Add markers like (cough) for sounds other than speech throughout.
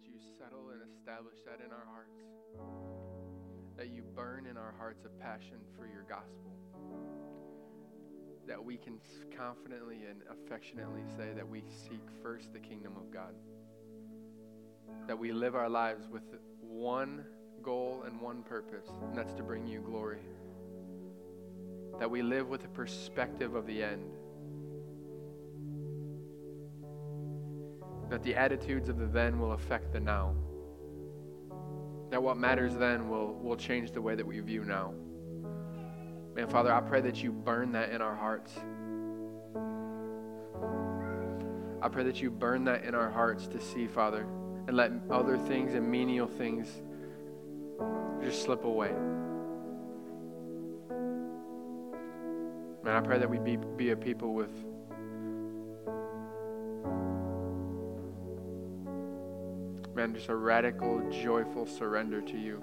that you settle and establish that in our hearts. That you burn in our hearts a passion for your gospel. That we can confidently and affectionately say that we seek first the kingdom of God. That we live our lives with one goal and one purpose, and that's to bring you glory. That we live with a perspective of the end. That the attitudes of the then will affect the now. That what matters then will, will change the way that we view now. Man, Father, I pray that you burn that in our hearts. I pray that you burn that in our hearts to see, Father, and let other things and menial things just slip away. Man, I pray that we be, be a people with man, just a radical, joyful surrender to you.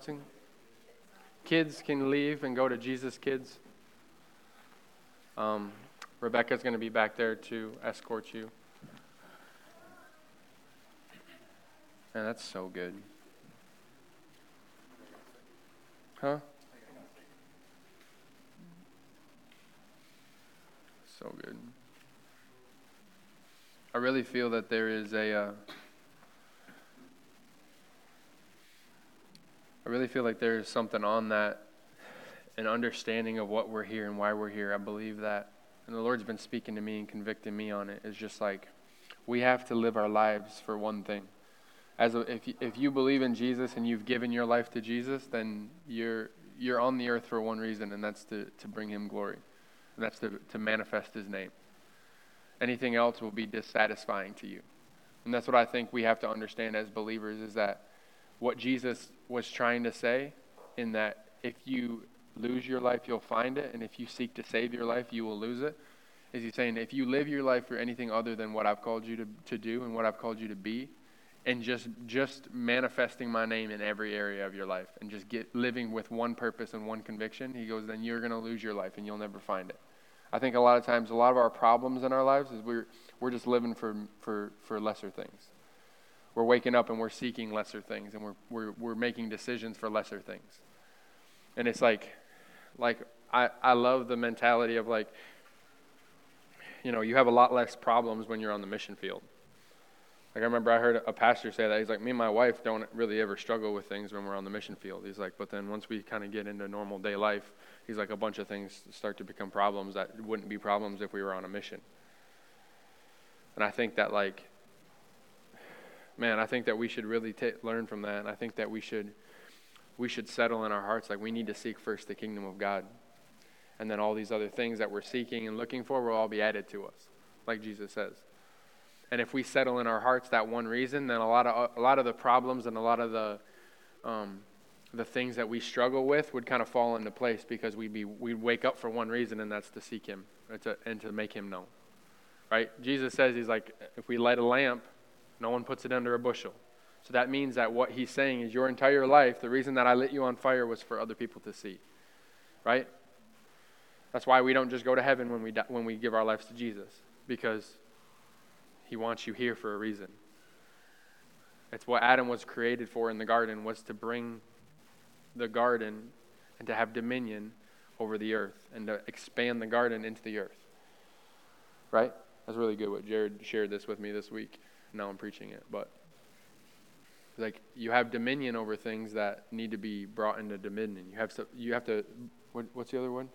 Announcing? Kids can leave and go to Jesus Kids. Um, Rebecca's going to be back there to escort you. And that's so good. Huh? So good. I really feel that there is a. Uh, I really feel like there is something on that, an understanding of what we're here and why we're here. I believe that. And the Lord's been speaking to me and convicting me on it. It's just like we have to live our lives for one thing as a, if you, if you believe in Jesus and you've given your life to Jesus, then you're you're on the earth for one reason, and that's to, to bring Him glory, and that's to to manifest His name. Anything else will be dissatisfying to you, and that's what I think we have to understand as believers is that what Jesus was trying to say, in that if you lose your life, you'll find it, and if you seek to save your life, you will lose it. Is he saying if you live your life for anything other than what I've called you to, to do and what I've called you to be, and just just manifesting my name in every area of your life and just get living with one purpose and one conviction he goes then you're going to lose your life and you'll never find it i think a lot of times a lot of our problems in our lives is we're we're just living for for for lesser things we're waking up and we're seeking lesser things and we're we're we're making decisions for lesser things and it's like like i i love the mentality of like you know you have a lot less problems when you're on the mission field like I remember I heard a pastor say that. He's like, me and my wife don't really ever struggle with things when we're on the mission field. He's like, but then once we kind of get into normal day life, he's like, a bunch of things start to become problems that wouldn't be problems if we were on a mission. And I think that like, man, I think that we should really t- learn from that. And I think that we should, we should settle in our hearts like we need to seek first the kingdom of God, and then all these other things that we're seeking and looking for will all be added to us, like Jesus says. And if we settle in our hearts that one reason, then a lot of a lot of the problems and a lot of the um, the things that we struggle with would kind of fall into place because we'd be we'd wake up for one reason, and that's to seek Him and to, and to make Him known. Right? Jesus says He's like, if we light a lamp, no one puts it under a bushel. So that means that what He's saying is your entire life, the reason that I lit you on fire was for other people to see. Right? That's why we don't just go to heaven when we die, when we give our lives to Jesus because he wants you here for a reason. It's what Adam was created for in the garden was to bring the garden and to have dominion over the earth and to expand the garden into the earth. Right? That's really good what Jared shared this with me this week. Now I'm preaching it, but like you have dominion over things that need to be brought into dominion. You have you have to what, what's the other one?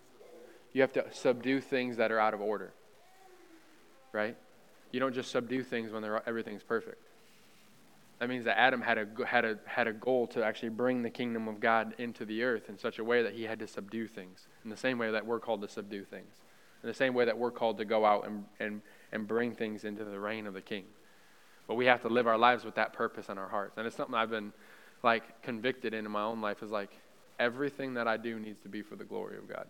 You have to subdue things that are out of order. Right? You don't just subdue things when everything's perfect. That means that Adam had a, had, a, had a goal to actually bring the kingdom of God into the earth in such a way that he had to subdue things, in the same way that we're called to subdue things, in the same way that we're called to go out and, and, and bring things into the reign of the king. But we have to live our lives with that purpose in our hearts. And it's something I've been like convicted in in my own life is like everything that I do needs to be for the glory of God.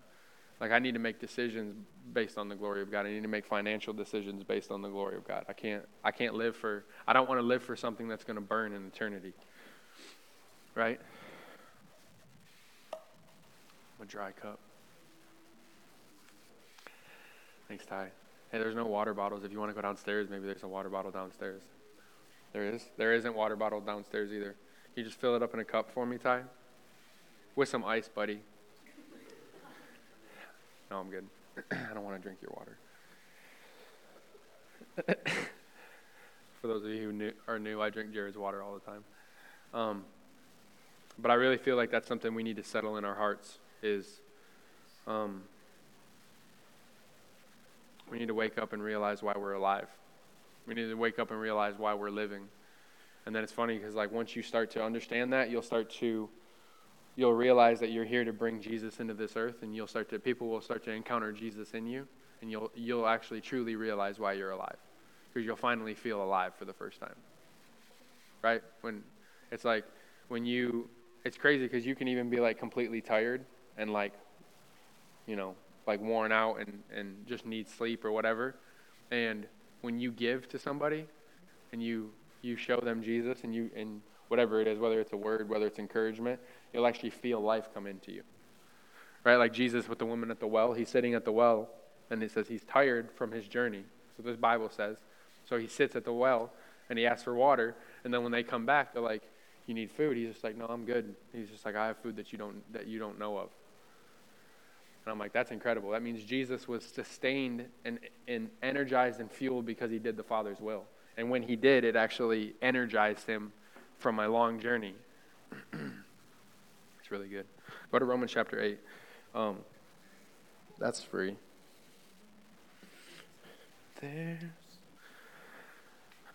Like I need to make decisions based on the glory of God. I need to make financial decisions based on the glory of God. I can't I can't live for I don't want to live for something that's going to burn in eternity. Right? A dry cup. Thanks, Ty. Hey, there's no water bottles. If you want to go downstairs, maybe there's a water bottle downstairs. There is. There isn't water bottle downstairs either. Can you just fill it up in a cup for me, Ty? With some ice, buddy. No, I'm good. (clears throat) I don't want to drink your water. (coughs) For those of you who are new, I drink Jared's water all the time. Um, but I really feel like that's something we need to settle in our hearts is um, we need to wake up and realize why we're alive. We need to wake up and realize why we're living. And then it's funny because like once you start to understand that, you'll start to you'll realize that you're here to bring Jesus into this earth, and you'll start to people will start to encounter Jesus in you, and you'll you'll actually truly realize why you're alive, because you'll finally feel alive for the first time. Right when it's like when you it's crazy because you can even be like completely tired and like you know like worn out and and just need sleep or whatever, and when you give to somebody and you you show them Jesus and you and whatever it is, whether it's a word, whether it's encouragement, you'll actually feel life come into you. Right? Like Jesus with the woman at the well, he's sitting at the well and he says he's tired from his journey. So this Bible says. So he sits at the well and he asks for water, and then when they come back, they're like, "You need food." He's just like, "No, I'm good." He's just like, "I have food that you don't that you don't know of." And I'm like, "That's incredible. That means Jesus was sustained and, and energized and fueled because he did the Father's will. And when he did, it actually energized him from my long journey. (clears throat) it's really good. Go to Romans chapter 8. Um, that's free. There's.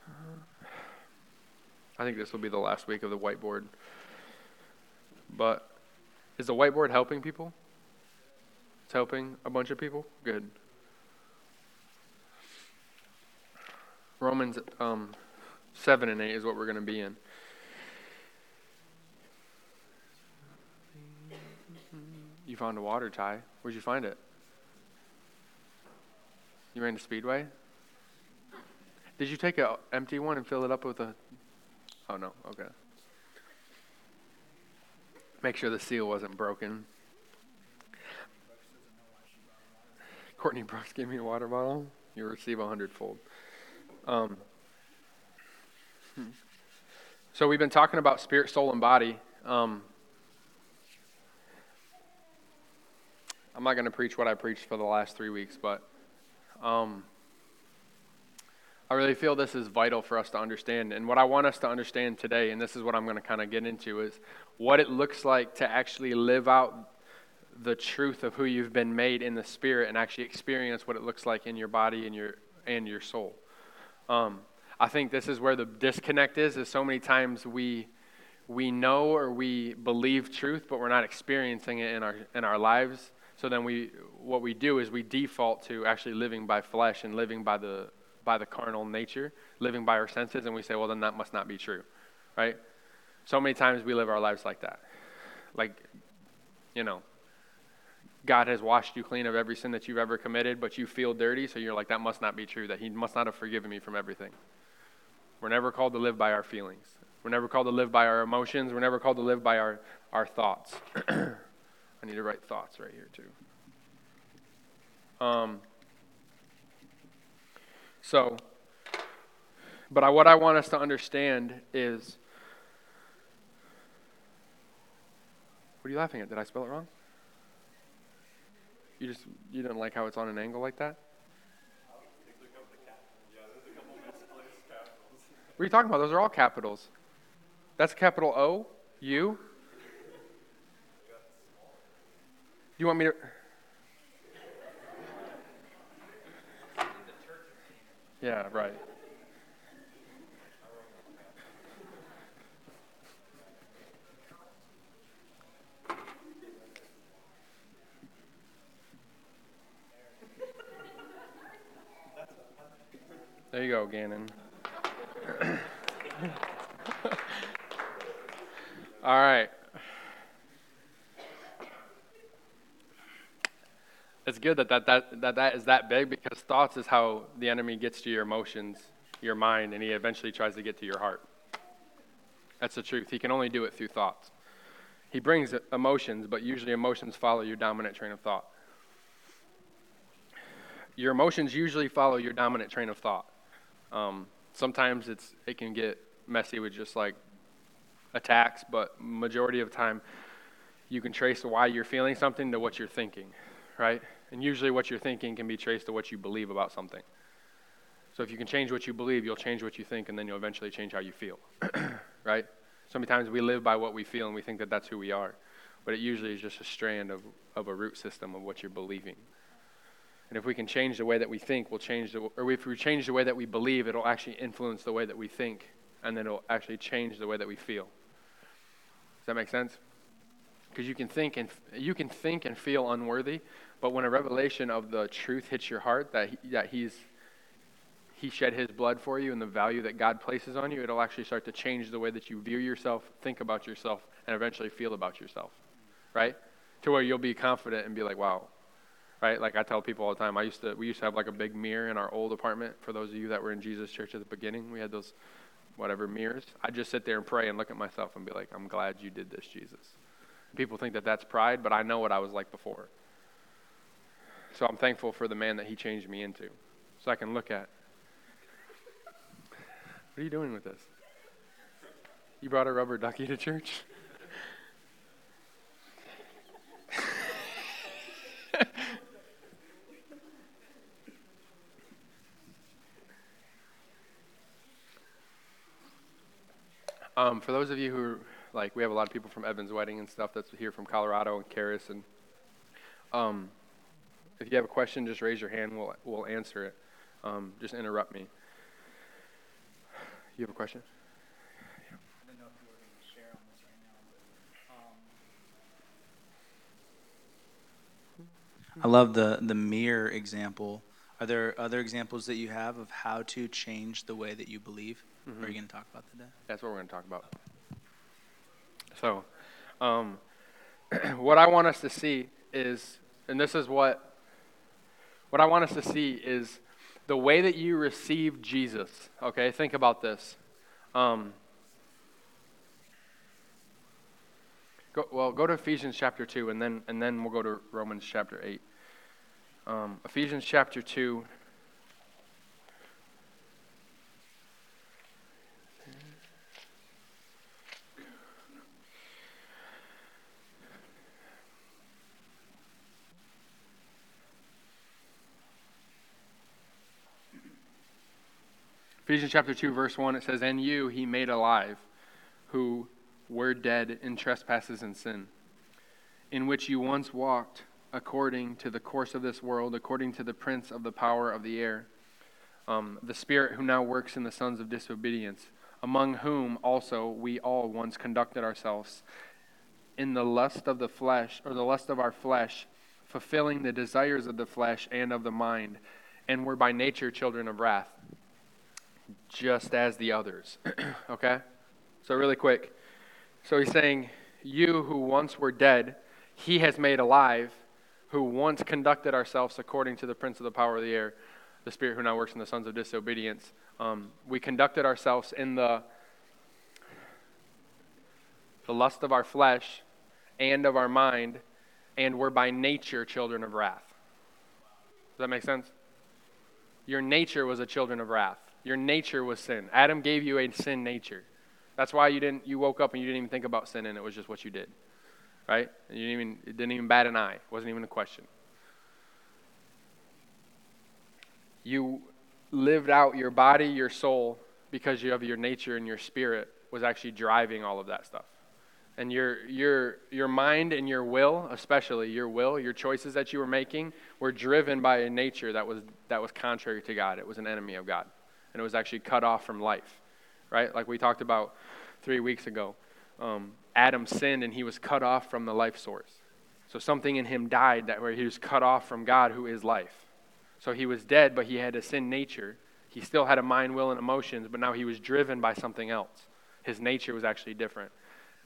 Uh, I think this will be the last week of the whiteboard. But is the whiteboard helping people? It's helping a bunch of people? Good. Romans um, 7 and 8 is what we're going to be in. You found a water Ty. Where'd you find it? You ran to Speedway? Did you take an empty one and fill it up with a. Oh, no. Okay. Make sure the seal wasn't broken. Courtney Brooks gave me a water bottle. You receive a hundredfold. Um, so we've been talking about spirit, soul, and body. Um, I'm not going to preach what I preached for the last three weeks, but um, I really feel this is vital for us to understand. And what I want us to understand today, and this is what I'm going to kind of get into, is what it looks like to actually live out the truth of who you've been made in the spirit and actually experience what it looks like in your body and your and your soul. Um, I think this is where the disconnect is. Is so many times we we know or we believe truth, but we're not experiencing it in our in our lives. So then we, what we do is we default to actually living by flesh and living by the, by the carnal nature, living by our senses, and we say, well, then that must not be true, right? So many times we live our lives like that. Like, you know, God has washed you clean of every sin that you've ever committed, but you feel dirty, so you're like, that must not be true, that He must not have forgiven me from everything. We're never called to live by our feelings. We're never called to live by our emotions. We're never called to live by our, our thoughts. (clears throat) I need to write thoughts right here, too. Um, so, but I, what I want us to understand is what are you laughing at? Did I spell it wrong? You just you didn't like how it's on an angle like that? What are you talking about? Those are all capitals. That's capital O, U. You want me to? Yeah, right. There you go, Gannon. All right. It's good that that, that, that that is that big because thoughts is how the enemy gets to your emotions, your mind, and he eventually tries to get to your heart. That's the truth. He can only do it through thoughts. He brings emotions, but usually emotions follow your dominant train of thought. Your emotions usually follow your dominant train of thought. Um, sometimes it's it can get messy with just like attacks, but majority of the time you can trace why you're feeling something to what you're thinking, right? And usually what you're thinking can be traced to what you believe about something. So if you can change what you believe, you'll change what you think, and then you'll eventually change how you feel, (clears throat) right? So many times we live by what we feel and we think that that's who we are. But it usually is just a strand of, of a root system of what you're believing. And if we can change the way that we think, we'll change the, or if we change the way that we believe, it'll actually influence the way that we think, and then it'll actually change the way that we feel. Does that make sense? Because you can think and you can think and feel unworthy, but when a revelation of the truth hits your heart that he, that he's he shed his blood for you and the value that God places on you, it'll actually start to change the way that you view yourself, think about yourself, and eventually feel about yourself. Right? To where you'll be confident and be like, wow. Right? Like I tell people all the time, I used to we used to have like a big mirror in our old apartment. For those of you that were in Jesus Church at the beginning, we had those whatever mirrors. I just sit there and pray and look at myself and be like, I'm glad you did this, Jesus. People think that that's pride, but I know what I was like before. So I'm thankful for the man that he changed me into. So I can look at what are you doing with this? You brought a rubber ducky to church? Um, for those of you who are, like, we have a lot of people from Evan's wedding and stuff that's here from Colorado and Karis, and um, if you have a question, just raise your hand. We'll we'll answer it. Um, just interrupt me. You have a question? I love the the mirror example. Are there other examples that you have of how to change the way that you believe? Mm-hmm. are you going to talk about today? That's what we're going to talk about. So, um, (clears throat) what I want us to see is, and this is what what I want us to see is the way that you receive Jesus, okay, think about this. Um, go, well, go to Ephesians chapter 2, and then, and then we'll go to Romans chapter 8. Um, Ephesians chapter 2. Ephesians chapter 2, verse 1, it says, And you he made alive, who were dead in trespasses and sin, in which you once walked according to the course of this world, according to the prince of the power of the air, um, the spirit who now works in the sons of disobedience, among whom also we all once conducted ourselves in the lust of the flesh, or the lust of our flesh, fulfilling the desires of the flesh and of the mind, and were by nature children of wrath just as the others. (clears throat) okay? So, really quick. So, he's saying, You who once were dead, he has made alive, who once conducted ourselves according to the prince of the power of the air, the spirit who now works in the sons of disobedience. Um, we conducted ourselves in the, the lust of our flesh and of our mind, and were by nature children of wrath. Does that make sense? Your nature was a children of wrath. Your nature was sin. Adam gave you a sin nature. That's why you didn't you woke up and you didn't even think about sin and it was just what you did. Right? And you didn't even it didn't even bat an eye. It wasn't even a question. You lived out your body, your soul, because you have your nature and your spirit was actually driving all of that stuff. And your your your mind and your will, especially your will, your choices that you were making, were driven by a nature that was that was contrary to God. It was an enemy of God and it was actually cut off from life, right? Like we talked about three weeks ago. Um, Adam sinned and he was cut off from the life source. So something in him died that where he was cut off from God who is life. So he was dead, but he had a sin nature. He still had a mind, will, and emotions, but now he was driven by something else. His nature was actually different.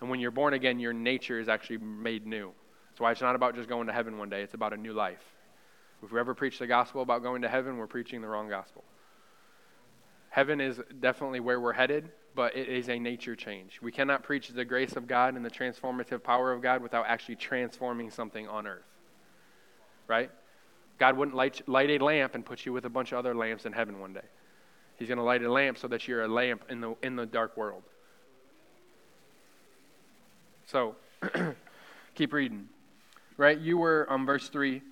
And when you're born again, your nature is actually made new. That's why it's not about just going to heaven one day, it's about a new life. If we ever preach the gospel about going to heaven, we're preaching the wrong gospel. Heaven is definitely where we're headed, but it is a nature change. We cannot preach the grace of God and the transformative power of God without actually transforming something on earth. Right? God wouldn't light, light a lamp and put you with a bunch of other lamps in heaven one day. He's going to light a lamp so that you're a lamp in the, in the dark world. So, (clears throat) keep reading. Right? You were on um, verse 3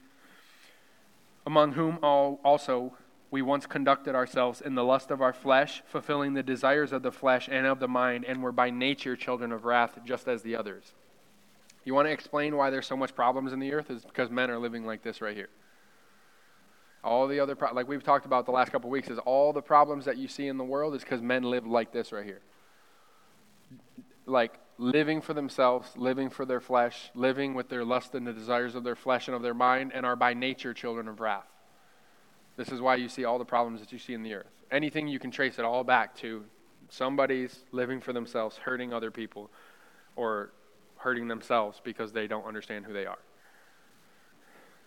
among whom all also we once conducted ourselves in the lust of our flesh, fulfilling the desires of the flesh and of the mind, and were by nature children of wrath, just as the others. You want to explain why there's so much problems in the earth? Is because men are living like this right here. All the other, pro- like we've talked about the last couple weeks, is all the problems that you see in the world is because men live like this right here. Like living for themselves, living for their flesh, living with their lust and the desires of their flesh and of their mind, and are by nature children of wrath. This is why you see all the problems that you see in the earth. Anything you can trace it all back to somebody's living for themselves, hurting other people, or hurting themselves because they don't understand who they are.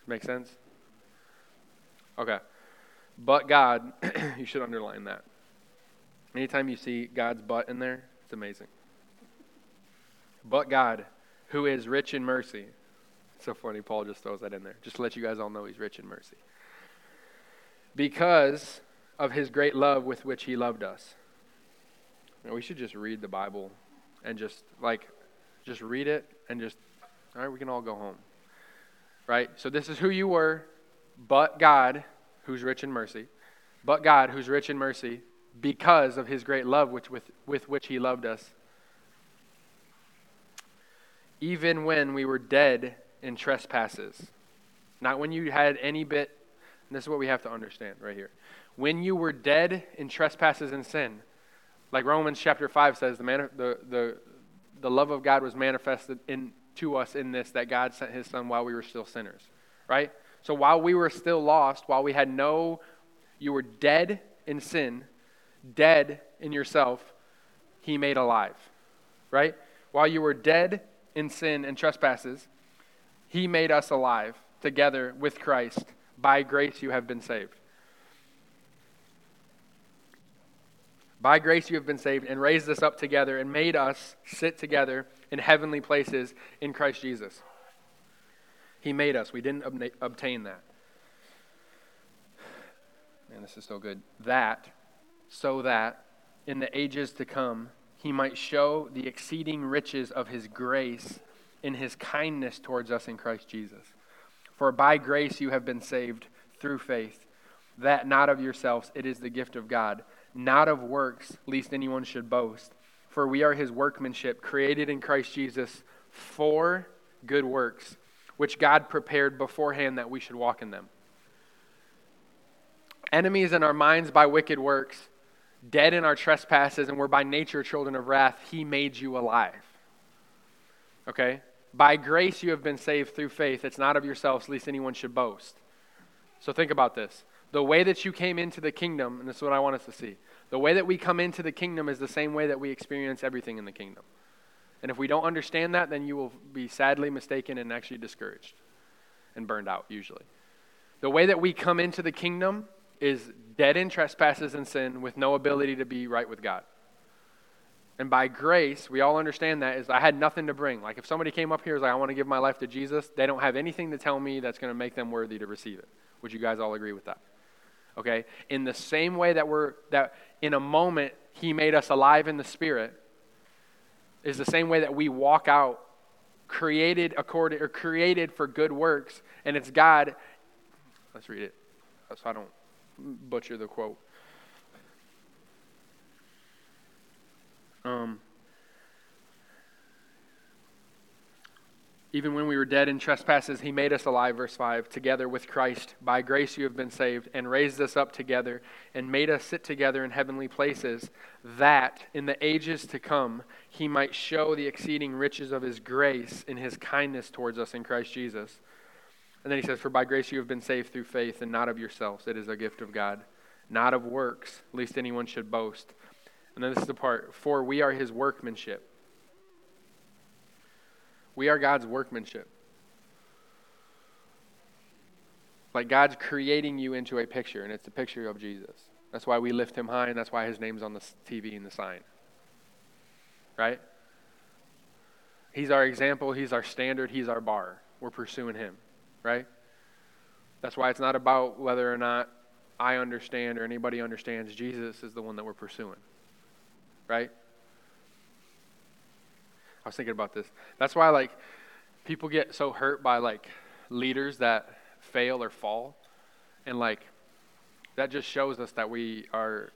Make sense? Okay. But God, (clears throat) you should underline that. Anytime you see God's butt in there, it's amazing. But God, who is rich in mercy. So funny, Paul just throws that in there. Just to let you guys all know he's rich in mercy. Because of his great love with which he loved us. You know, we should just read the Bible and just, like, just read it and just, all right, we can all go home. Right? So this is who you were, but God, who's rich in mercy, but God, who's rich in mercy, because of his great love which, with, with which he loved us, even when we were dead in trespasses. Not when you had any bit, this is what we have to understand right here. When you were dead in trespasses and sin, like Romans chapter 5 says, the, man, the, the, the love of God was manifested in, to us in this, that God sent his son while we were still sinners, right? So while we were still lost, while we had no, you were dead in sin, dead in yourself, he made alive, right? While you were dead in sin and trespasses, he made us alive together with Christ. By grace you have been saved. By grace you have been saved and raised us up together and made us sit together in heavenly places in Christ Jesus. He made us. We didn't obtain that. Man, this is so good. That, so that in the ages to come, he might show the exceeding riches of his grace in his kindness towards us in Christ Jesus. For by grace you have been saved through faith, that not of yourselves, it is the gift of God, not of works, lest anyone should boast. For we are his workmanship, created in Christ Jesus for good works, which God prepared beforehand that we should walk in them. Enemies in our minds by wicked works dead in our trespasses, and we're by nature children of wrath, he made you alive. Okay? By grace you have been saved through faith. It's not of yourselves, lest anyone should boast. So think about this. The way that you came into the kingdom, and this is what I want us to see. The way that we come into the kingdom is the same way that we experience everything in the kingdom. And if we don't understand that, then you will be sadly mistaken and actually discouraged and burned out, usually. The way that we come into the kingdom is dead in trespasses and sin with no ability to be right with God. And by grace, we all understand that is I had nothing to bring. Like if somebody came up here and was like, I want to give my life to Jesus, they don't have anything to tell me that's going to make them worthy to receive it. Would you guys all agree with that? Okay? In the same way that we're that in a moment he made us alive in the spirit, is the same way that we walk out created according or created for good works, and it's God. Let's read it. So I don't butcher the quote. Um, even when we were dead in trespasses, he made us alive, verse 5, together with Christ. By grace you have been saved, and raised us up together, and made us sit together in heavenly places, that in the ages to come he might show the exceeding riches of his grace in his kindness towards us in Christ Jesus. And then he says, For by grace you have been saved through faith, and not of yourselves. It is a gift of God, not of works, lest anyone should boast. And then this is the part for we are his workmanship. We are God's workmanship. Like God's creating you into a picture, and it's a picture of Jesus. That's why we lift him high, and that's why his name's on the TV and the sign. Right? He's our example, he's our standard, he's our bar. We're pursuing him, right? That's why it's not about whether or not I understand or anybody understands. Jesus is the one that we're pursuing, right? I was thinking about this. That's why, like, people get so hurt by, like, leaders that fail or fall. And, like, that just shows us that we are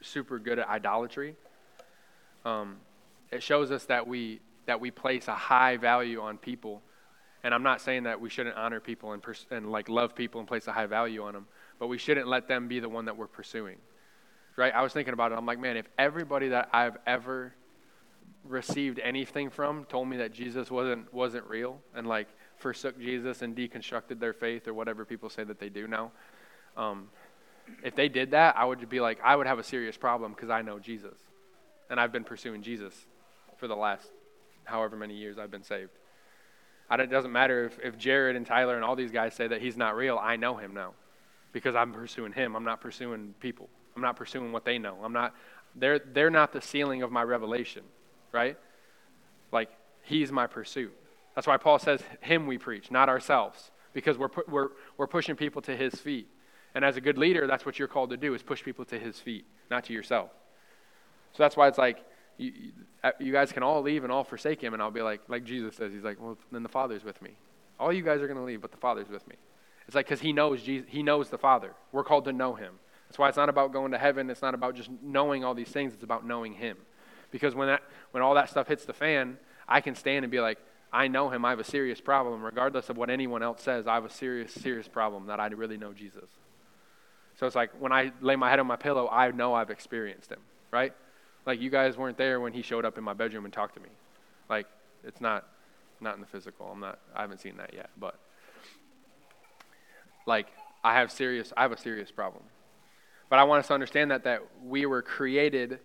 super good at idolatry. Um, it shows us that we that we place a high value on people. And I'm not saying that we shouldn't honor people and, pers- and like love people and place a high value on them, but we shouldn't let them be the one that we're pursuing. Right? I was thinking about it. I'm like, man, if everybody that I've ever received anything from told me that Jesus wasn't wasn't real and like forsook Jesus and deconstructed their faith or whatever people say that they do now, um, if they did that, I would be like, I would have a serious problem because I know Jesus, and I've been pursuing Jesus for the last however many years I've been saved. it doesn't matter if, if Jared and Tyler and all these guys say that he's not real. I know him now because I'm pursuing him. I'm not pursuing people. I'm not pursuing what they know. I'm not, they're, they're not the ceiling of my revelation, right? Like, he's my pursuit. That's why Paul says, Him we preach, not ourselves, because we're, pu- we're, we're pushing people to His feet. And as a good leader, that's what you're called to do, is push people to His feet, not to yourself. So that's why it's like, you, you guys can all leave and all forsake him. And I'll be like, like Jesus says, he's like, well, then the Father's with me. All you guys are going to leave, but the Father's with me. It's like because he knows Jesus, he knows the Father. We're called to know him. That's why it's not about going to heaven. It's not about just knowing all these things. It's about knowing him. Because when that when all that stuff hits the fan, I can stand and be like, I know him. I have a serious problem, regardless of what anyone else says. I have a serious, serious problem that I really know Jesus. So it's like when I lay my head on my pillow, I know I've experienced him, right? Like you guys weren't there when he showed up in my bedroom and talked to me. Like it's not not in the physical. I'm not I haven't seen that yet, but like I have serious I have a serious problem. But I want us to understand that that we were created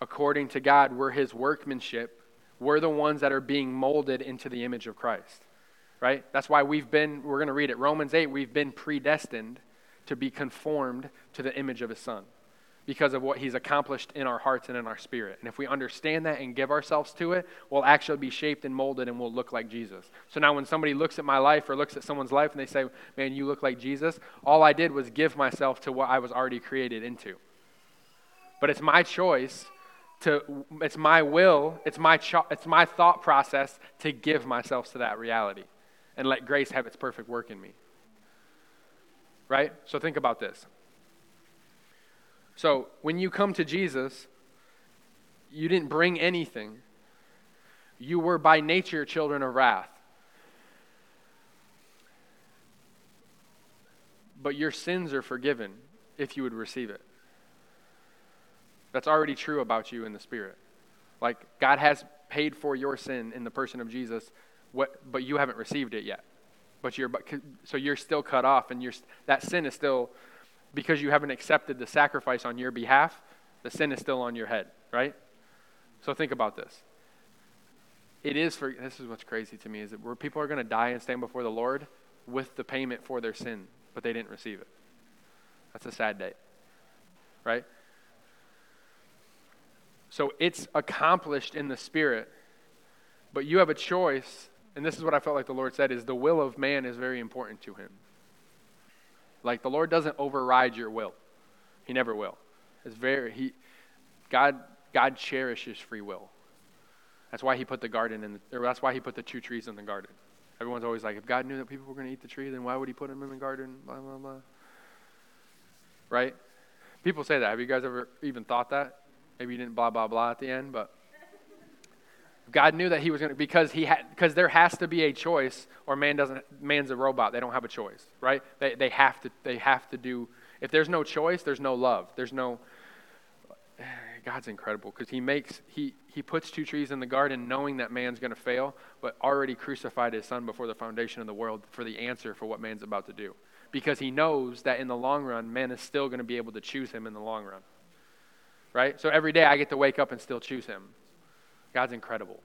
according to God. We're his workmanship. We're the ones that are being molded into the image of Christ. Right? That's why we've been we're going to read it. Romans 8, we've been predestined to be conformed to the image of his son because of what he's accomplished in our hearts and in our spirit. And if we understand that and give ourselves to it, we'll actually be shaped and molded and we'll look like Jesus. So now when somebody looks at my life or looks at someone's life and they say, Man, you look like Jesus, all I did was give myself to what I was already created into. But it's my choice to, it's my will, it's my, cho- it's my thought process to give myself to that reality and let grace have its perfect work in me. Right? So think about this. So when you come to Jesus, you didn't bring anything. You were by nature children of wrath. But your sins are forgiven if you would receive it. That's already true about you in the Spirit. Like, God has paid for your sin in the person of Jesus, what, but you haven't received it yet. But you're, so you're still cut off, and you're, that sin is still because you haven't accepted the sacrifice on your behalf, the sin is still on your head, right? So think about this. It is for this is what's crazy to me is that where people are going to die and stand before the Lord with the payment for their sin, but they didn't receive it. That's a sad day. Right? So it's accomplished in the spirit, but you have a choice, and this is what I felt like the Lord said is the will of man is very important to him. Like the Lord doesn't override your will. He never will. It's very he God God cherishes free will. That's why he put the garden in the, that's why he put the two trees in the garden. Everyone's always like, if God knew that people were going to eat the tree, then why would he put them in the garden? Blah blah blah. Right? People say that. Have you guys ever even thought that? Maybe you didn't blah blah blah at the end, but God knew that he was going to because he had because there has to be a choice or man doesn't man's a robot. They don't have a choice, right? They they have to they have to do if there's no choice, there's no love. There's no (sighs) God's incredible because he makes he he puts two trees in the garden knowing that man's going to fail, but already crucified his son before the foundation of the world for the answer for what man's about to do. because he knows that in the long run, man is still going to be able to choose him in the long run. Right? So every day I get to wake up and still choose him. God's incredible.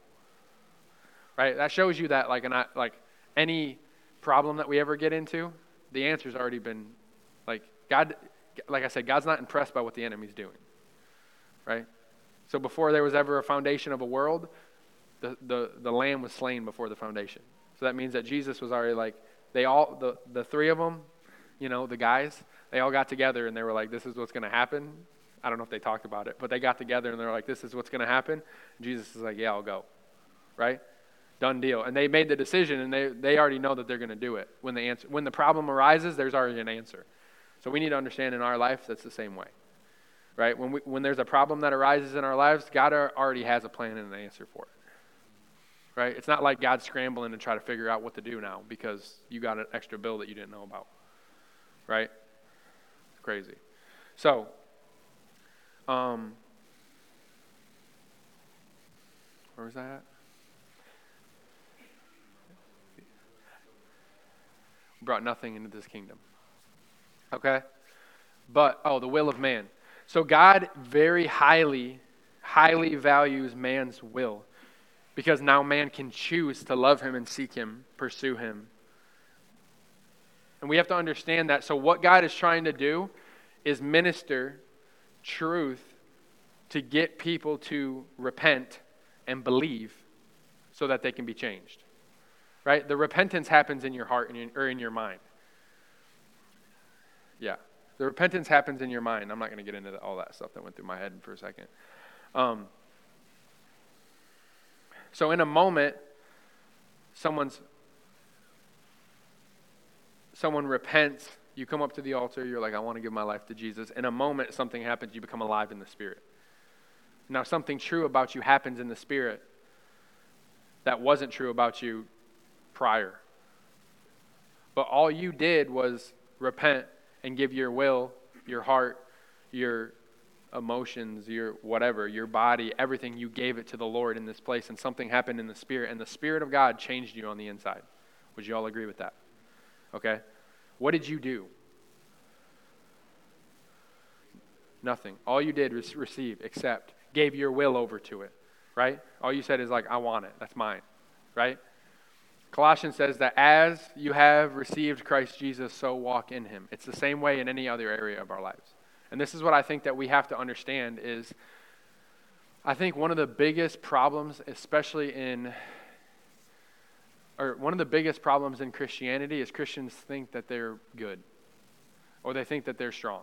Right? That shows you that like an, like any problem that we ever get into, the answer's already been like God like I said, God's not impressed by what the enemy's doing. Right? So before there was ever a foundation of a world, the, the, the lamb was slain before the foundation. So that means that Jesus was already like, they all, the, the three of them, you know, the guys, they all got together and they were like, this is what's going to happen. I don't know if they talked about it, but they got together and they're like, this is what's going to happen. And Jesus is like, yeah, I'll go. Right? Done deal. And they made the decision and they, they already know that they're going to do it. When the, answer, when the problem arises, there's already an answer. So we need to understand in our life that's the same way. Right? When, we, when there's a problem that arises in our lives, God already has a plan and an answer for it right? It's not like God's scrambling to try to figure out what to do now because you got an extra bill that you didn't know about, right? It's crazy. So, um, where was that at? Brought nothing into this kingdom. Okay? But, oh, the will of man. So God very highly, highly values man's will because now man can choose to love him and seek him, pursue him. And we have to understand that. So, what God is trying to do is minister truth to get people to repent and believe so that they can be changed. Right? The repentance happens in your heart or in your mind. Yeah. The repentance happens in your mind. I'm not going to get into all that stuff that went through my head for a second. Um, so, in a moment, someone's someone repents, you come up to the altar, you're like, I want to give my life to Jesus. In a moment, something happens, you become alive in the Spirit. Now, something true about you happens in the Spirit that wasn't true about you prior. But all you did was repent and give your will, your heart, your emotions, your whatever, your body, everything, you gave it to the Lord in this place, and something happened in the Spirit, and the Spirit of God changed you on the inside. Would you all agree with that? Okay? What did you do? Nothing. All you did was receive, accept, gave your will over to it, right? All you said is, like, I want it. That's mine, right? Colossians says that as you have received Christ Jesus, so walk in him. It's the same way in any other area of our lives. And this is what I think that we have to understand is I think one of the biggest problems, especially in or one of the biggest problems in Christianity is Christians think that they're good or they think that they're strong.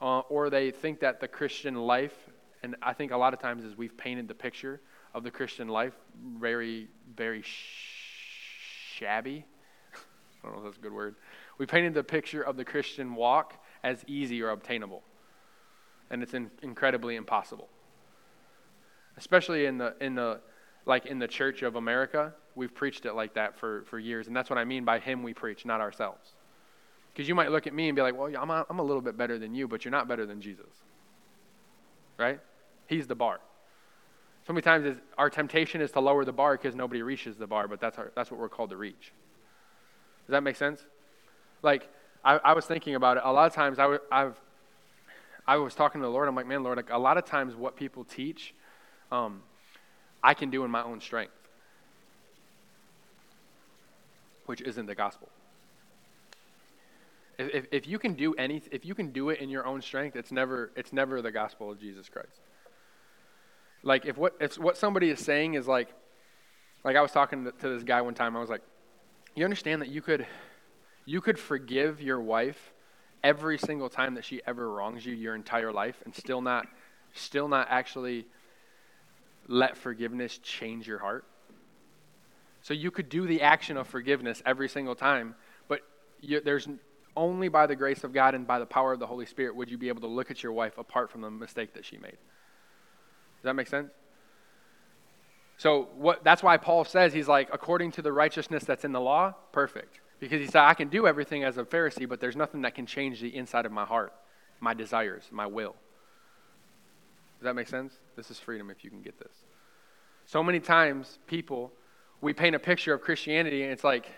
Uh, or they think that the Christian life, and I think a lot of times as we've painted the picture of the Christian life very, very shabby. (laughs) I don't know if that's a good word. We painted the picture of the Christian walk as easy or obtainable. And it's in, incredibly impossible. Especially in the, in the, like in the church of America, we've preached it like that for, for years. And that's what I mean by him we preach, not ourselves. Because you might look at me and be like, well, I'm a, I'm a little bit better than you, but you're not better than Jesus. Right? He's the bar. So many times our temptation is to lower the bar because nobody reaches the bar, but that's, our, that's what we're called to reach. Does that make sense? Like, I, I was thinking about it. A lot of times I, I've, I was talking to the Lord. I'm like, man, Lord, like, a lot of times what people teach, um, I can do in my own strength, which isn't the gospel. If, if, if you can do any, if you can do it in your own strength, it's never, it's never the gospel of Jesus Christ. Like if what, if what somebody is saying is like, like I was talking to, to this guy one time, I was like, you understand that you could, you could forgive your wife every single time that she ever wrongs you your entire life and still not still not actually let forgiveness change your heart. So you could do the action of forgiveness every single time, but you, there's only by the grace of God and by the power of the Holy Spirit would you be able to look at your wife apart from the mistake that she made. Does that make sense? So what, that's why Paul says he's like, according to the righteousness that's in the law, perfect. Because he said, I can do everything as a Pharisee, but there's nothing that can change the inside of my heart, my desires, my will. Does that make sense? This is freedom if you can get this. So many times, people, we paint a picture of Christianity and it's like,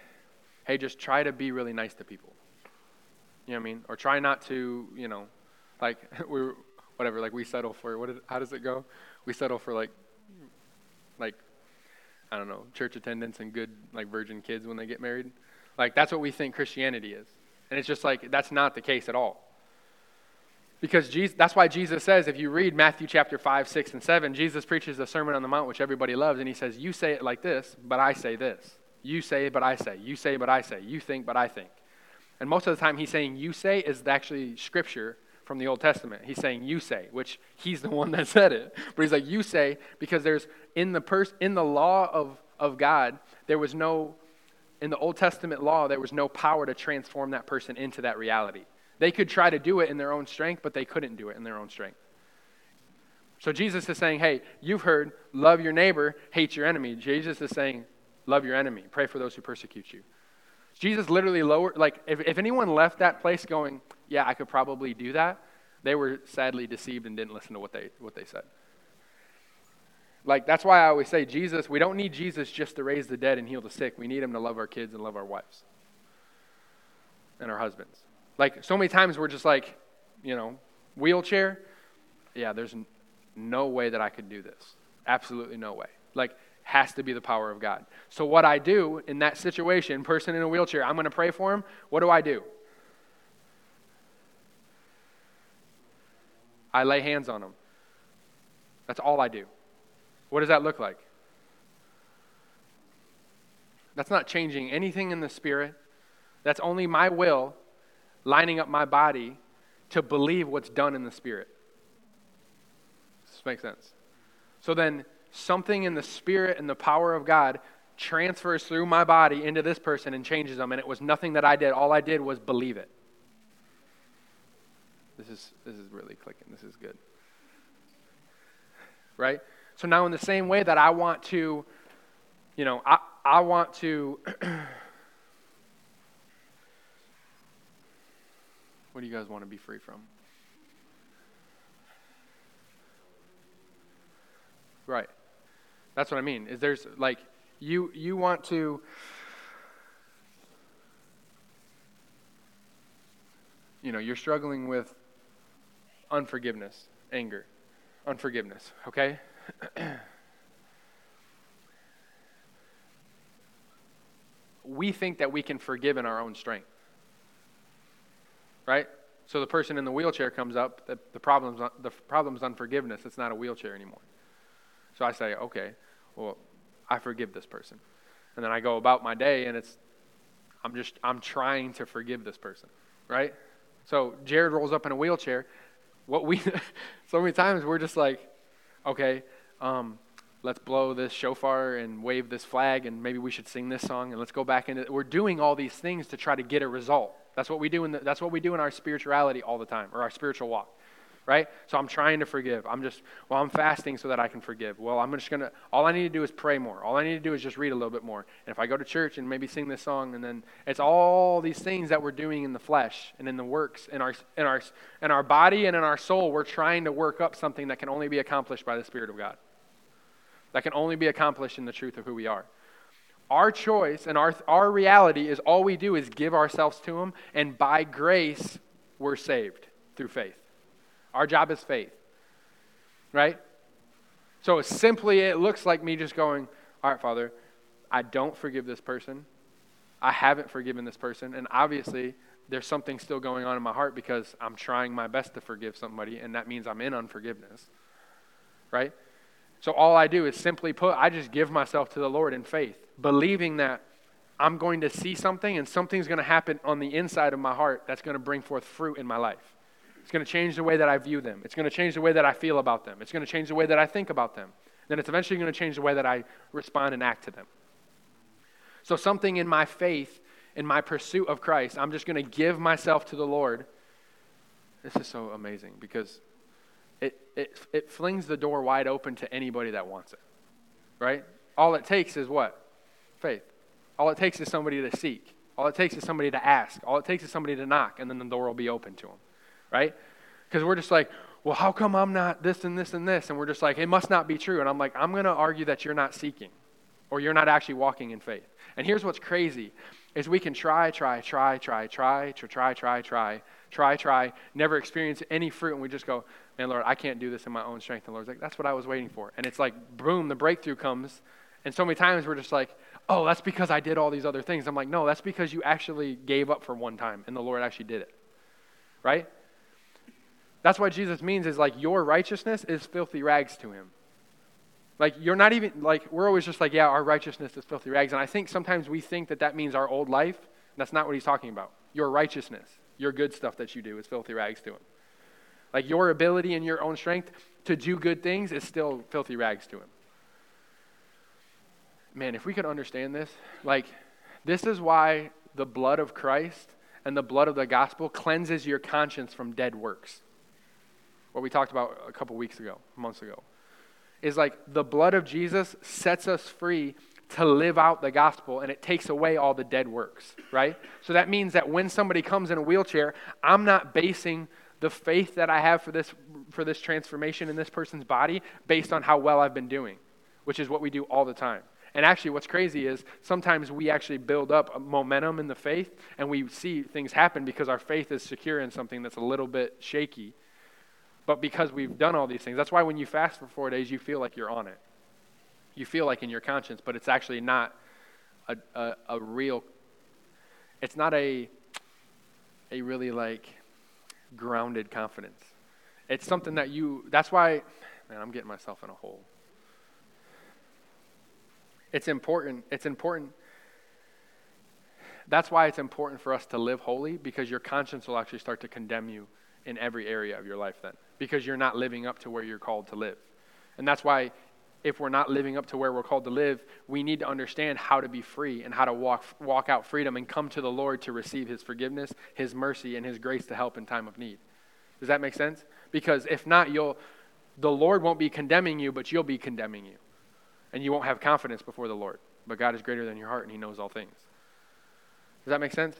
hey, just try to be really nice to people. You know what I mean? Or try not to, you know, like (laughs) we whatever, like we settle for what is, how does it go? We settle for like like I don't know, church attendance and good like virgin kids when they get married. Like that's what we think Christianity is. And it's just like that's not the case at all. Because Jesus, that's why Jesus says, if you read Matthew chapter 5, 6, and 7, Jesus preaches the Sermon on the Mount, which everybody loves, and he says, You say it like this, but I say this. You say, but I say. You say, but I say. You think, but I think. And most of the time, he's saying you say is actually scripture from the Old Testament. He's saying you say, which he's the (laughs) one that said it. But he's like, you say, because there's in the pers- in the law of, of God, there was no, in the Old Testament law, there was no power to transform that person into that reality. They could try to do it in their own strength, but they couldn't do it in their own strength. So Jesus is saying, hey, you've heard, love your neighbor, hate your enemy. Jesus is saying, love your enemy, pray for those who persecute you. Jesus literally lowered, like, if, if anyone left that place going, yeah, I could probably do that, they were sadly deceived and didn't listen to what they, what they said. Like, that's why I always say, Jesus, we don't need Jesus just to raise the dead and heal the sick. We need him to love our kids and love our wives and our husbands. Like, so many times we're just like, you know, wheelchair. Yeah, there's no way that I could do this. Absolutely no way. Like, has to be the power of God. So, what I do in that situation, person in a wheelchair, I'm going to pray for him. What do I do? I lay hands on him. That's all I do. What does that look like? That's not changing anything in the spirit. That's only my will lining up my body to believe what's done in the spirit. Does this make sense? So then, something in the spirit and the power of God transfers through my body into this person and changes them. And it was nothing that I did. All I did was believe it. This is, this is really clicking. This is good. Right? So now, in the same way that I want to, you know, I, I want to. (clears throat) what do you guys want to be free from? Right. That's what I mean. Is there's like you you want to you know, you're struggling with unforgiveness, anger, unforgiveness, okay? (clears throat) we think that we can forgive in our own strength. Right? So the person in the wheelchair comes up, the, the, problem's, the problem's unforgiveness. It's not a wheelchair anymore. So I say, okay, well, I forgive this person. And then I go about my day and it's, I'm just, I'm trying to forgive this person, right? So Jared rolls up in a wheelchair. What we, (laughs) so many times we're just like, okay, um, let's blow this shofar and wave this flag and maybe we should sing this song and let's go back into, we're doing all these things to try to get a result. That's what we do in the, that's what we do in our spirituality all the time or our spiritual walk right? So I'm trying to forgive. I'm just, well, I'm fasting so that I can forgive. Well, I'm just going to, all I need to do is pray more. All I need to do is just read a little bit more. And if I go to church and maybe sing this song, and then it's all these things that we're doing in the flesh and in the works, in our, in our, in our body and in our soul, we're trying to work up something that can only be accomplished by the Spirit of God. That can only be accomplished in the truth of who we are. Our choice and our, our reality is all we do is give ourselves to Him, and by grace, we're saved through faith. Our job is faith. Right? So simply, it looks like me just going, All right, Father, I don't forgive this person. I haven't forgiven this person. And obviously, there's something still going on in my heart because I'm trying my best to forgive somebody, and that means I'm in unforgiveness. Right? So all I do is simply put, I just give myself to the Lord in faith, believing that I'm going to see something and something's going to happen on the inside of my heart that's going to bring forth fruit in my life. It's going to change the way that I view them. It's going to change the way that I feel about them. It's going to change the way that I think about them. Then it's eventually going to change the way that I respond and act to them. So, something in my faith, in my pursuit of Christ, I'm just going to give myself to the Lord. This is so amazing because it, it, it flings the door wide open to anybody that wants it, right? All it takes is what? Faith. All it takes is somebody to seek. All it takes is somebody to ask. All it takes is somebody to knock, and then the door will be open to them right? Because we're just like, well, how come I'm not this and this and this? And we're just like, it must not be true. And I'm like, I'm going to argue that you're not seeking or you're not actually walking in faith. And here's what's crazy is we can try, try, try, try, try, try, try, try, try, try, try, never experience any fruit, and we just go, man, Lord, I can't do this in my own strength. And Lord's like, that's what I was waiting for. And it's like, boom, the breakthrough comes. And so many times we're just like, oh, that's because I did all these other things. I'm like, no, that's because you actually gave up for one time, and the Lord actually did it. Right? That's what Jesus means is like your righteousness is filthy rags to him. Like, you're not even, like, we're always just like, yeah, our righteousness is filthy rags. And I think sometimes we think that that means our old life. That's not what he's talking about. Your righteousness, your good stuff that you do is filthy rags to him. Like, your ability and your own strength to do good things is still filthy rags to him. Man, if we could understand this, like, this is why the blood of Christ and the blood of the gospel cleanses your conscience from dead works. What we talked about a couple weeks ago, months ago is like the blood of Jesus sets us free to live out the gospel and it takes away all the dead works, right? So that means that when somebody comes in a wheelchair, I'm not basing the faith that I have for this for this transformation in this person's body based on how well I've been doing, which is what we do all the time. And actually, what's crazy is sometimes we actually build up momentum in the faith and we see things happen because our faith is secure in something that's a little bit shaky but because we've done all these things. That's why when you fast for four days, you feel like you're on it. You feel like in your conscience, but it's actually not a, a, a real, it's not a, a really like grounded confidence. It's something that you, that's why, man, I'm getting myself in a hole. It's important. It's important. That's why it's important for us to live holy because your conscience will actually start to condemn you in every area of your life then because you're not living up to where you're called to live. And that's why if we're not living up to where we're called to live, we need to understand how to be free and how to walk, walk out freedom and come to the Lord to receive His forgiveness, His mercy, and His grace to help in time of need. Does that make sense? Because if not, you'll, the Lord won't be condemning you, but you'll be condemning you. And you won't have confidence before the Lord. But God is greater than your heart, and He knows all things. Does that make sense?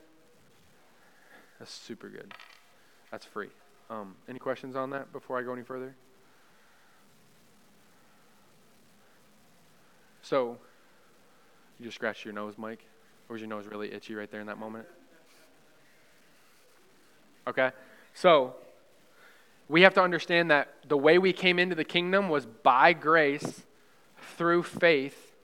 That's super good. That's free. Um, any questions on that before I go any further? So, you just scratched your nose, Mike? Or was your nose really itchy right there in that moment? Okay? So, we have to understand that the way we came into the kingdom was by grace through faith.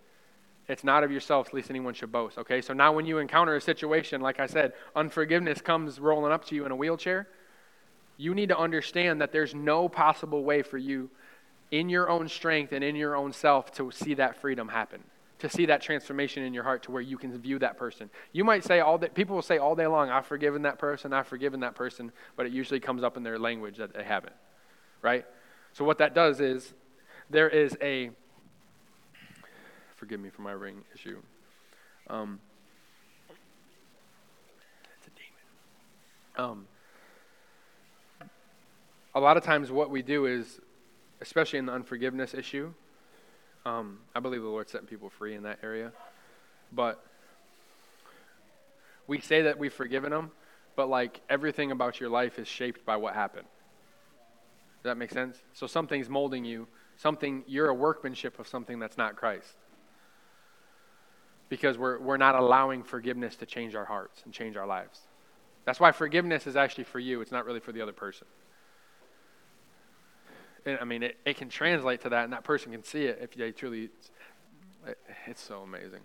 It's not of yourselves, least anyone should boast. Okay? So now when you encounter a situation, like I said, unforgiveness comes rolling up to you in a wheelchair you need to understand that there's no possible way for you in your own strength and in your own self to see that freedom happen to see that transformation in your heart to where you can view that person you might say all that people will say all day long i've forgiven that person i've forgiven that person but it usually comes up in their language that they haven't right so what that does is there is a forgive me for my ring issue um, it's a demon um, a lot of times what we do is, especially in the unforgiveness issue, um, I believe the Lord's setting people free in that area. But we say that we've forgiven them, but like everything about your life is shaped by what happened. Does that make sense? So something's molding you. Something you're a workmanship of something that's not Christ. Because we're we're not allowing forgiveness to change our hearts and change our lives. That's why forgiveness is actually for you. It's not really for the other person. I mean, it, it can translate to that, and that person can see it if they truly. It, it's so amazing.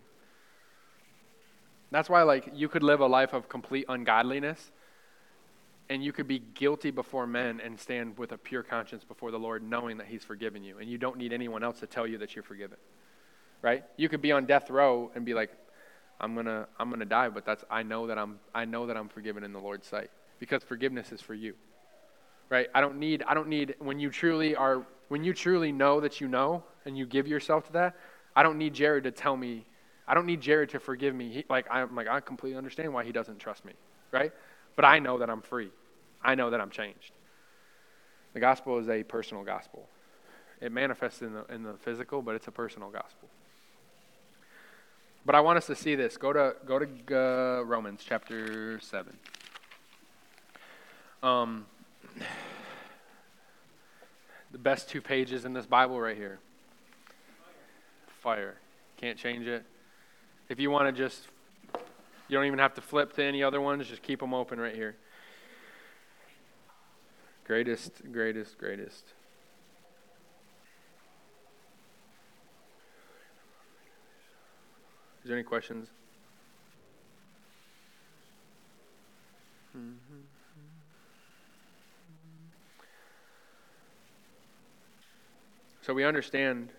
That's why, like, you could live a life of complete ungodliness, and you could be guilty before men and stand with a pure conscience before the Lord, knowing that He's forgiven you, and you don't need anyone else to tell you that you're forgiven. Right? You could be on death row and be like, "I'm gonna, I'm gonna die," but that's I know that I'm, I know that I'm forgiven in the Lord's sight because forgiveness is for you right? I don't need, I don't need, when you truly are, when you truly know that you know and you give yourself to that, I don't need Jared to tell me, I don't need Jared to forgive me. He, like, I'm like, I completely understand why he doesn't trust me, right? But I know that I'm free. I know that I'm changed. The gospel is a personal gospel. It manifests in the, in the physical, but it's a personal gospel. But I want us to see this. Go to, go to uh, Romans chapter 7. Um, (sighs) the best two pages in this Bible right here. Fire. Can't change it. If you want to just You don't even have to flip to any other ones, just keep them open right here. Greatest, greatest, greatest. There any questions? So we understand,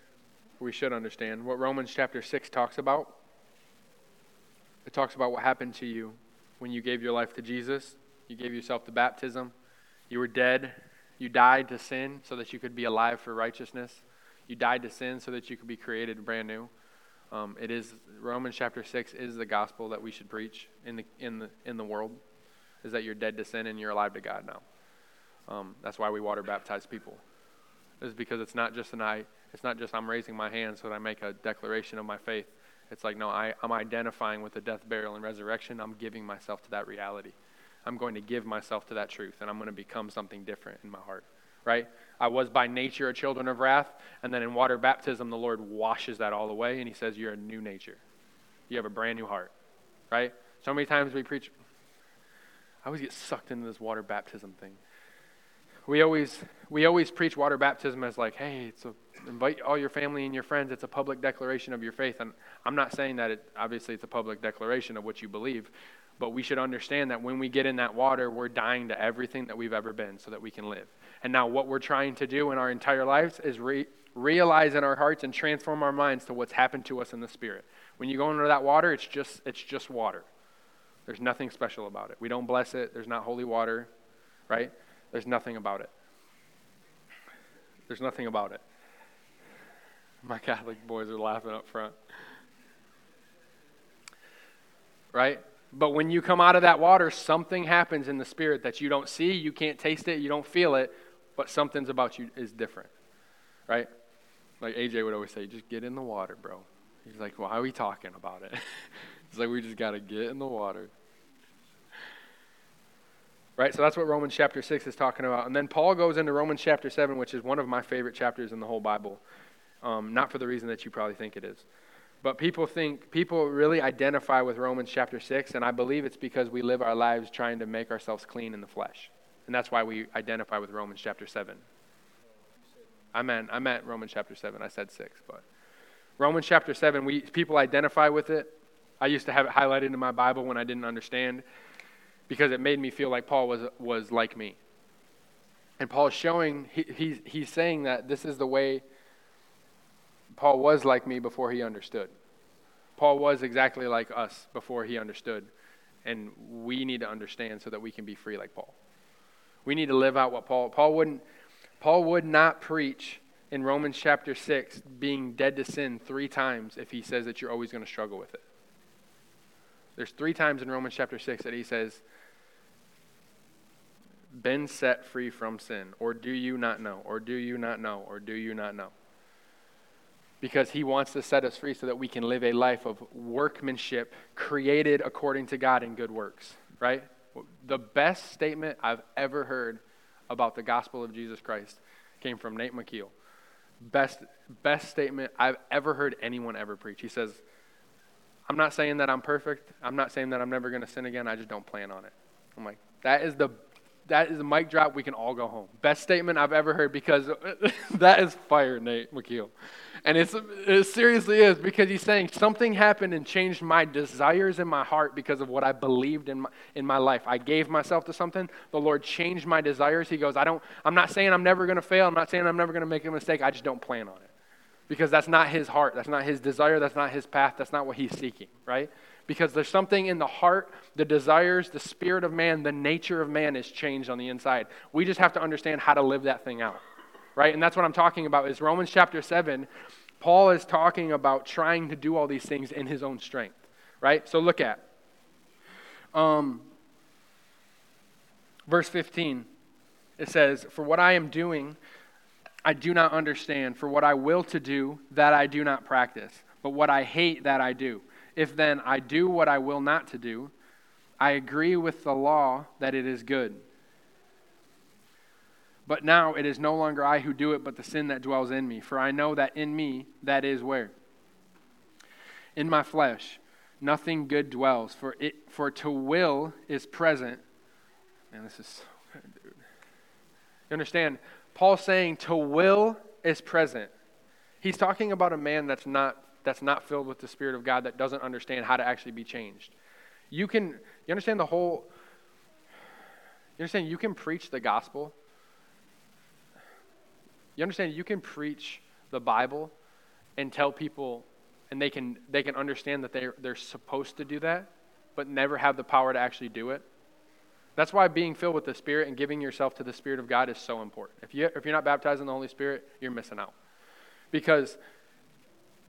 we should understand, what Romans chapter 6 talks about. It talks about what happened to you when you gave your life to Jesus. You gave yourself to baptism. You were dead. You died to sin so that you could be alive for righteousness. You died to sin so that you could be created brand new. Um, it is Romans chapter six is the gospel that we should preach in the in the in the world, is that you're dead to sin and you're alive to God now. Um, that's why we water baptize people, is because it's not just an I. It's not just I'm raising my hand so that I make a declaration of my faith. It's like no, I, I'm identifying with the death, burial, and resurrection. I'm giving myself to that reality. I'm going to give myself to that truth, and I'm going to become something different in my heart right? I was by nature a children of wrath. And then in water baptism, the Lord washes that all away and He says, You're a new nature. You have a brand new heart, right? So many times we preach, I always get sucked into this water baptism thing. We always, we always preach water baptism as like, hey, it's a, invite all your family and your friends. It's a public declaration of your faith. And I'm not saying that it, obviously it's a public declaration of what you believe, but we should understand that when we get in that water, we're dying to everything that we've ever been so that we can live. And now, what we're trying to do in our entire lives is re- realize in our hearts and transform our minds to what's happened to us in the Spirit. When you go into that water, it's just, it's just water. There's nothing special about it. We don't bless it. There's not holy water, right? There's nothing about it. There's nothing about it. My Catholic boys are laughing up front. Right? But when you come out of that water, something happens in the spirit that you don't see, you can't taste it, you don't feel it, but something's about you is different, right? Like AJ would always say, just get in the water, bro. He's like, why are we talking about it? (laughs) It's like, we just got to get in the water. Right? So that's what Romans chapter 6 is talking about. And then Paul goes into Romans chapter 7, which is one of my favorite chapters in the whole Bible. Um, not for the reason that you probably think it is. But people think, people really identify with Romans chapter 6, and I believe it's because we live our lives trying to make ourselves clean in the flesh. And that's why we identify with Romans chapter 7. I meant, I meant Romans chapter 7. I said 6, but Romans chapter 7, we, people identify with it. I used to have it highlighted in my Bible when I didn't understand because it made me feel like Paul was, was like me. And Paul is showing, he, he's, he's saying that this is the way Paul was like me before he understood. Paul was exactly like us before he understood. And we need to understand so that we can be free like Paul. We need to live out what Paul Paul wouldn't Paul would not preach in Romans chapter 6 being dead to sin 3 times if he says that you're always going to struggle with it. There's 3 times in Romans chapter 6 that he says been set free from sin or do you not know or do you not know or do you not know because he wants to set us free so that we can live a life of workmanship created according to God in good works, right? The best statement I've ever heard about the gospel of Jesus Christ came from Nate McKeel. Best, best statement I've ever heard anyone ever preach. He says, I'm not saying that I'm perfect. I'm not saying that I'm never going to sin again. I just don't plan on it. I'm like, that is the that is a mic drop. We can all go home. Best statement I've ever heard because (laughs) that is fire, Nate McKeel. And it's, it seriously is because he's saying something happened and changed my desires in my heart because of what I believed in my, in my life. I gave myself to something. The Lord changed my desires. He goes, I don't, I'm not saying I'm never going to fail. I'm not saying I'm never going to make a mistake. I just don't plan on it because that's not his heart. That's not his desire. That's not his path. That's not what he's seeking, right? Because there's something in the heart, the desires, the spirit of man, the nature of man is changed on the inside. We just have to understand how to live that thing out right? And that's what I'm talking about is Romans chapter 7. Paul is talking about trying to do all these things in his own strength, right? So look at um, verse 15. It says, For what I am doing, I do not understand. For what I will to do, that I do not practice. But what I hate, that I do. If then I do what I will not to do, I agree with the law that it is good. But now it is no longer I who do it, but the sin that dwells in me. For I know that in me, that is where? In my flesh, nothing good dwells. For, it, for to will is present. Man, this is so good, dude. You understand? Paul's saying to will is present. He's talking about a man that's not, that's not filled with the Spirit of God that doesn't understand how to actually be changed. You can, you understand the whole, you understand you can preach the gospel. You understand you can preach the Bible and tell people and they can they can understand that they're they're supposed to do that, but never have the power to actually do it. That's why being filled with the Spirit and giving yourself to the Spirit of God is so important. If you if you're not baptized in the Holy Spirit, you're missing out. Because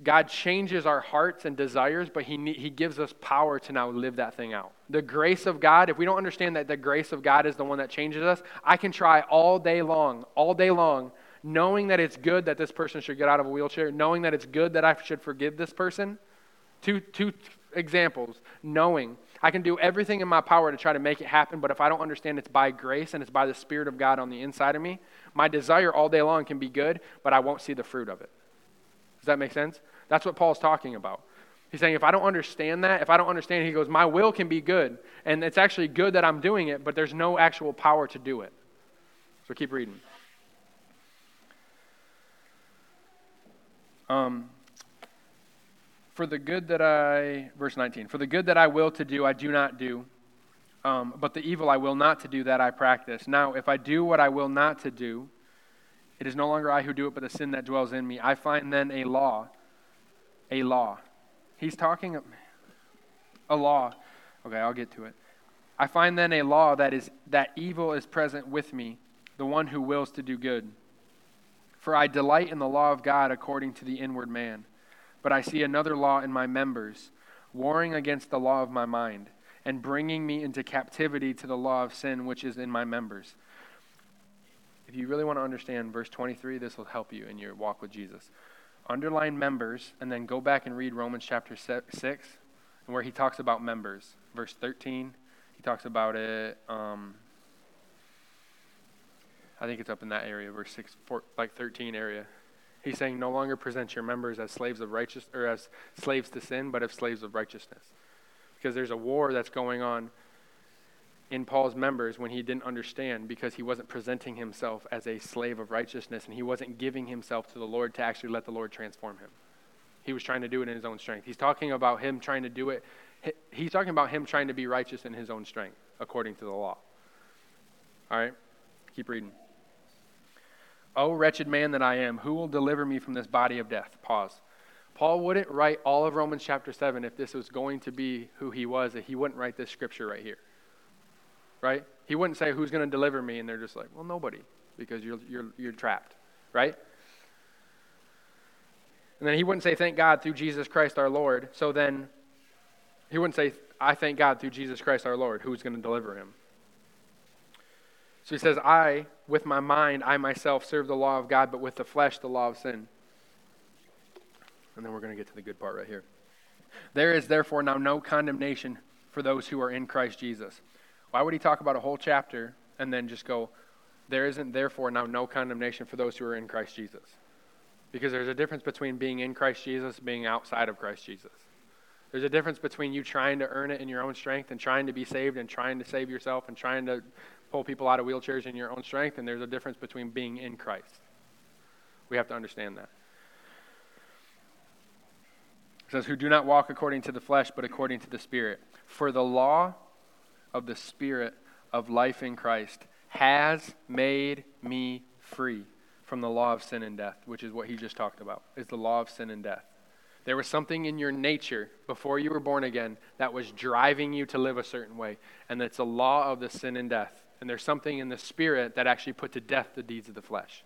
God changes our hearts and desires, but he, he gives us power to now live that thing out. The grace of God, if we don't understand that the grace of God is the one that changes us, I can try all day long, all day long knowing that it's good that this person should get out of a wheelchair, knowing that it's good that I should forgive this person. Two, two examples. Knowing. I can do everything in my power to try to make it happen, but if I don't understand it's by grace and it's by the Spirit of God on the inside of me, my desire all day long can be good, but I won't see the fruit of it. Does that make sense? That's what Paul's talking about. He's saying, if I don't understand that, if I don't understand, he goes, my will can be good. And it's actually good that I'm doing it, but there's no actual power to do it. So keep reading. Um, for the good that I, verse 19, for the good that I will to do, I do not do. Um, but the evil I will not to do, that I practice. Now, if I do what I will not to do, it is no longer I who do it, but the sin that dwells in me. I find then a law. A law. He's talking a law. Okay, I'll get to it. I find then a law that is that evil is present with me, the one who wills to do good. For I delight in the law of God according to the inward man. But I see another law in my members, warring against the law of my mind, and bringing me into captivity to the law of sin which is in my members. If you really want to understand verse 23, this will help you in your walk with Jesus. Underline members, and then go back and read Romans chapter 6, where he talks about members. Verse 13, he talks about it. Um, I think it's up in that area, verse six, four, like 13 area. He's saying, no longer present your members as slaves of righteous or as slaves to sin, but as slaves of righteousness. Because there's a war that's going on in Paul's members when he didn't understand because he wasn't presenting himself as a slave of righteousness and he wasn't giving himself to the Lord to actually let the Lord transform him. He was trying to do it in his own strength. He's talking about him trying to do it. He's talking about him trying to be righteous in his own strength, according to the law. All right? Keep reading. Oh, wretched man that I am, who will deliver me from this body of death? Pause. Paul wouldn't write all of Romans chapter 7 if this was going to be who he was, that he wouldn't write this scripture right here. Right? He wouldn't say, Who's going to deliver me? And they're just like, Well, nobody, because you're, you're, you're trapped. Right? And then he wouldn't say, Thank God through Jesus Christ our Lord. So then he wouldn't say, I thank God through Jesus Christ our Lord. Who's going to deliver him? So he says, I, with my mind, I myself serve the law of God, but with the flesh, the law of sin. And then we're going to get to the good part right here. There is therefore now no condemnation for those who are in Christ Jesus. Why would he talk about a whole chapter and then just go, there isn't therefore now no condemnation for those who are in Christ Jesus? Because there's a difference between being in Christ Jesus and being outside of Christ Jesus. There's a difference between you trying to earn it in your own strength and trying to be saved and trying to save yourself and trying to pull people out of wheelchairs in your own strength, and there's a difference between being in Christ. We have to understand that. It says, Who do not walk according to the flesh, but according to the Spirit. For the law of the Spirit of life in Christ has made me free from the law of sin and death, which is what he just talked about, is the law of sin and death. There was something in your nature before you were born again that was driving you to live a certain way, and it's a law of the sin and death and there's something in the spirit that actually put to death the deeds of the flesh.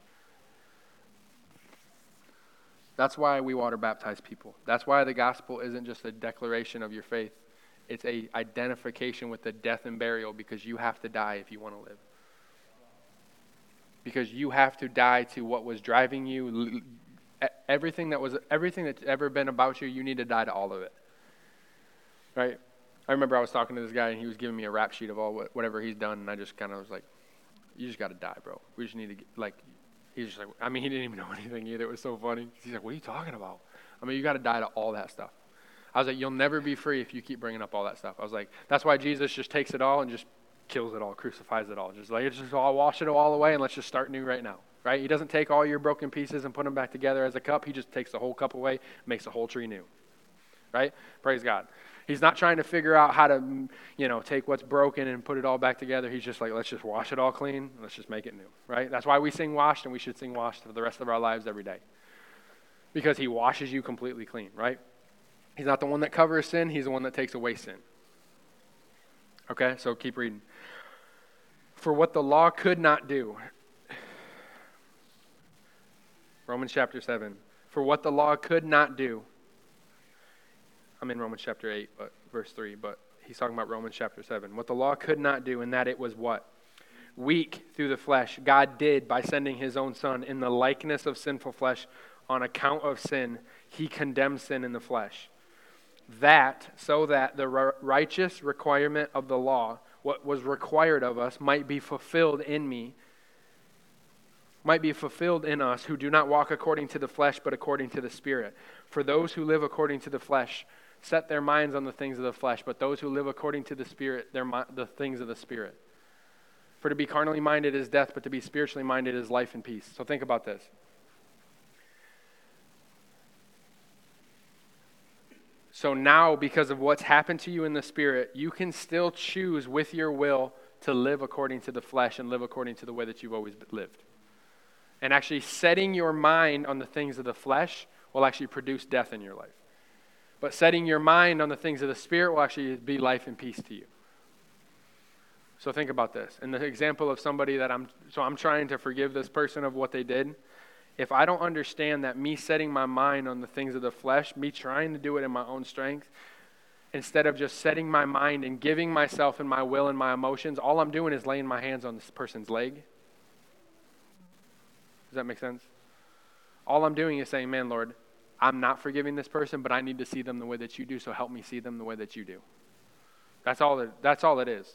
That's why we water baptize people. That's why the gospel isn't just a declaration of your faith. It's a identification with the death and burial because you have to die if you want to live. Because you have to die to what was driving you everything that was everything that's ever been about you, you need to die to all of it. Right? I remember I was talking to this guy and he was giving me a rap sheet of all what, whatever he's done, and I just kind of was like, "You just got to die, bro. We just need to get, like." He's just like, I mean, he didn't even know (laughs) anything either. It was so funny. He's like, "What are you talking about?" I mean, you got to die to all that stuff. I was like, you'll never be free if you keep bringing up all that stuff. I was like, that's why Jesus just takes it all and just kills it all, crucifies it all. Just like, just all wash it all away and let's just start new right now. Right? He doesn't take all your broken pieces and put them back together as a cup. He just takes the whole cup away, makes the whole tree new. Right? Praise God. He's not trying to figure out how to, you know, take what's broken and put it all back together. He's just like, let's just wash it all clean. Let's just make it new, right? That's why we sing washed, and we should sing washed for the rest of our lives every day. Because he washes you completely clean, right? He's not the one that covers sin, he's the one that takes away sin. Okay, so keep reading. For what the law could not do, Romans chapter 7. For what the law could not do, I'm in Romans chapter 8, but verse 3, but he's talking about Romans chapter 7. What the law could not do, in that it was what? Weak through the flesh, God did by sending his own Son in the likeness of sinful flesh on account of sin. He condemned sin in the flesh. That, so that the righteous requirement of the law, what was required of us, might be fulfilled in me, might be fulfilled in us who do not walk according to the flesh, but according to the Spirit. For those who live according to the flesh, set their minds on the things of the flesh, but those who live according to the Spirit, their, the things of the Spirit. For to be carnally minded is death, but to be spiritually minded is life and peace. So think about this. So now, because of what's happened to you in the Spirit, you can still choose with your will to live according to the flesh and live according to the way that you've always lived. And actually, setting your mind on the things of the flesh will actually produce death in your life. But setting your mind on the things of the Spirit will actually be life and peace to you. So think about this. In the example of somebody that I'm, so I'm trying to forgive this person of what they did. If I don't understand that me setting my mind on the things of the flesh, me trying to do it in my own strength, instead of just setting my mind and giving myself and my will and my emotions, all I'm doing is laying my hands on this person's leg. Does that make sense? All I'm doing is saying, man, Lord, I'm not forgiving this person, but I need to see them the way that you do, so help me see them the way that you do. That's all it, that's all it is.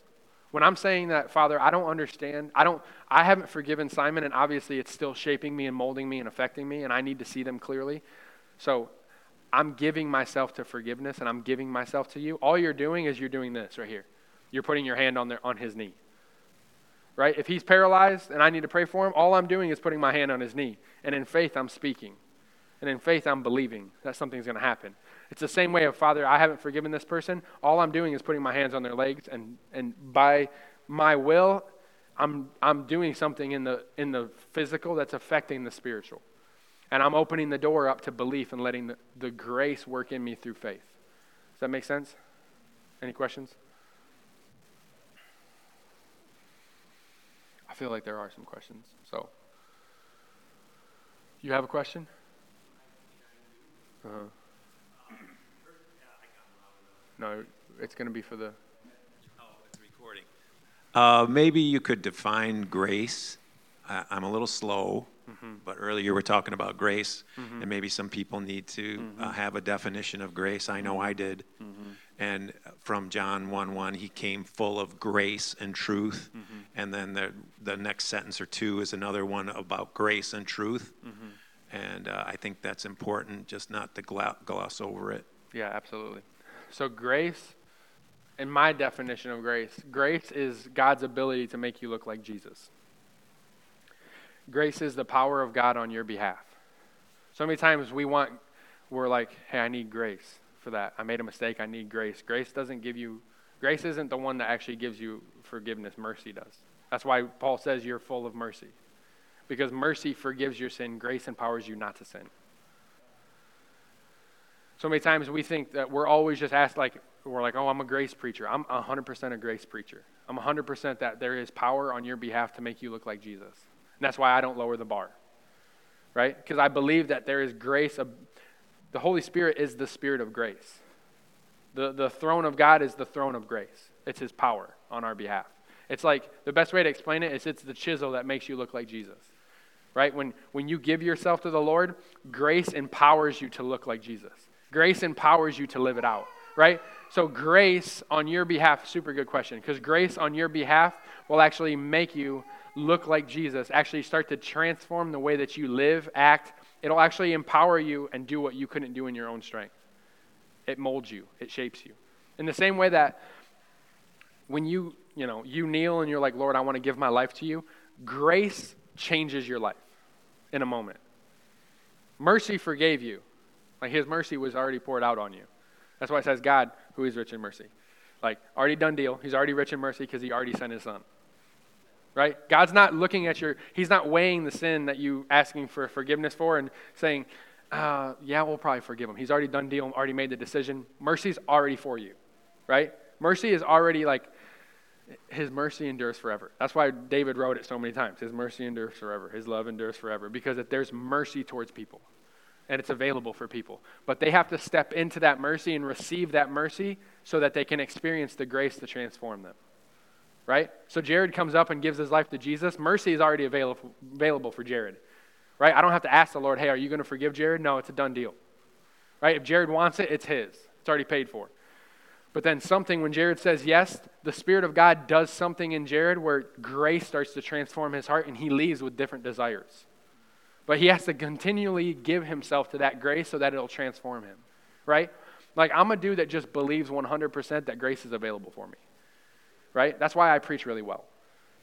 When I'm saying that, Father, I don't understand. I don't I haven't forgiven Simon and obviously it's still shaping me and molding me and affecting me and I need to see them clearly. So, I'm giving myself to forgiveness and I'm giving myself to you. All you're doing is you're doing this right here. You're putting your hand on their, on his knee. Right? If he's paralyzed and I need to pray for him, all I'm doing is putting my hand on his knee. And in faith I'm speaking. And in faith, I'm believing that something's going to happen. It's the same way of, Father, I haven't forgiven this person. All I'm doing is putting my hands on their legs, and, and by my will, I'm, I'm doing something in the, in the physical that's affecting the spiritual. And I'm opening the door up to belief and letting the, the grace work in me through faith. Does that make sense? Any questions? I feel like there are some questions. So, you have a question? Uh-huh. No, it's going to be for the. Oh, it's recording. Uh, maybe you could define grace. I, am a little slow, mm-hmm. but earlier you were talking about grace, mm-hmm. and maybe some people need to uh, mm-hmm. uh, have a definition of grace. I know I did. Mm-hmm. And from John 1 1, he came full of grace and truth. Mm-hmm. And then the, the next sentence or two is another one about grace and truth. Mm-hmm. And uh, I think that's important, just not to gloss over it. Yeah, absolutely. So, grace, in my definition of grace, grace is God's ability to make you look like Jesus. Grace is the power of God on your behalf. So many times we want, we're like, hey, I need grace for that. I made a mistake. I need grace. Grace doesn't give you, grace isn't the one that actually gives you forgiveness. Mercy does. That's why Paul says you're full of mercy because mercy forgives your sin, grace empowers you not to sin. So many times we think that we're always just asked, like, we're like, oh, I'm a grace preacher. I'm 100% a grace preacher. I'm 100% that there is power on your behalf to make you look like Jesus. And that's why I don't lower the bar, right? Because I believe that there is grace. The Holy Spirit is the spirit of grace. The, the throne of God is the throne of grace, it's His power on our behalf. It's like the best way to explain it is it's the chisel that makes you look like Jesus right? When, when you give yourself to the Lord, grace empowers you to look like Jesus. Grace empowers you to live it out, right? So, grace on your behalf, super good question, because grace on your behalf will actually make you look like Jesus, actually start to transform the way that you live, act. It'll actually empower you and do what you couldn't do in your own strength. it molds you, it shapes you. In the same way that when you, you know, you kneel and you're like, Lord, I want to give my life to you, grace changes your life in a moment. Mercy forgave you. Like his mercy was already poured out on you. That's why it says God, who is rich in mercy. Like, already done deal. He's already rich in mercy because he already sent his son. Right? God's not looking at your, he's not weighing the sin that you asking for forgiveness for and saying, uh, yeah, we'll probably forgive him. He's already done deal, already made the decision. Mercy's already for you. Right? Mercy is already like, his mercy endures forever. That's why David wrote it so many times. His mercy endures forever. His love endures forever. Because there's mercy towards people and it's available for people. But they have to step into that mercy and receive that mercy so that they can experience the grace to transform them. Right? So Jared comes up and gives his life to Jesus. Mercy is already available, available for Jared. Right? I don't have to ask the Lord, hey, are you going to forgive Jared? No, it's a done deal. Right? If Jared wants it, it's his. It's already paid for. But then something, when Jared says yes, the Spirit of God does something in Jared where grace starts to transform his heart and he leaves with different desires. But he has to continually give himself to that grace so that it'll transform him, right? Like, I'm a dude that just believes 100% that grace is available for me, right? That's why I preach really well,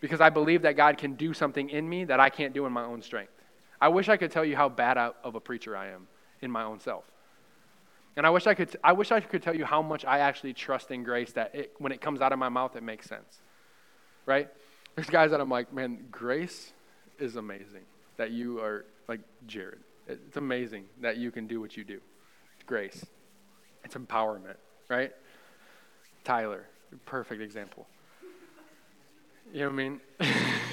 because I believe that God can do something in me that I can't do in my own strength. I wish I could tell you how bad of a preacher I am in my own self. And I wish I could, I wish I could tell you how much I actually trust in grace that it, when it comes out of my mouth, it makes sense, right? There's guys that I'm like, man, grace is amazing that you are like Jared. It's amazing that you can do what you do. It's grace. It's empowerment, right? Tyler, perfect example. You know what I mean?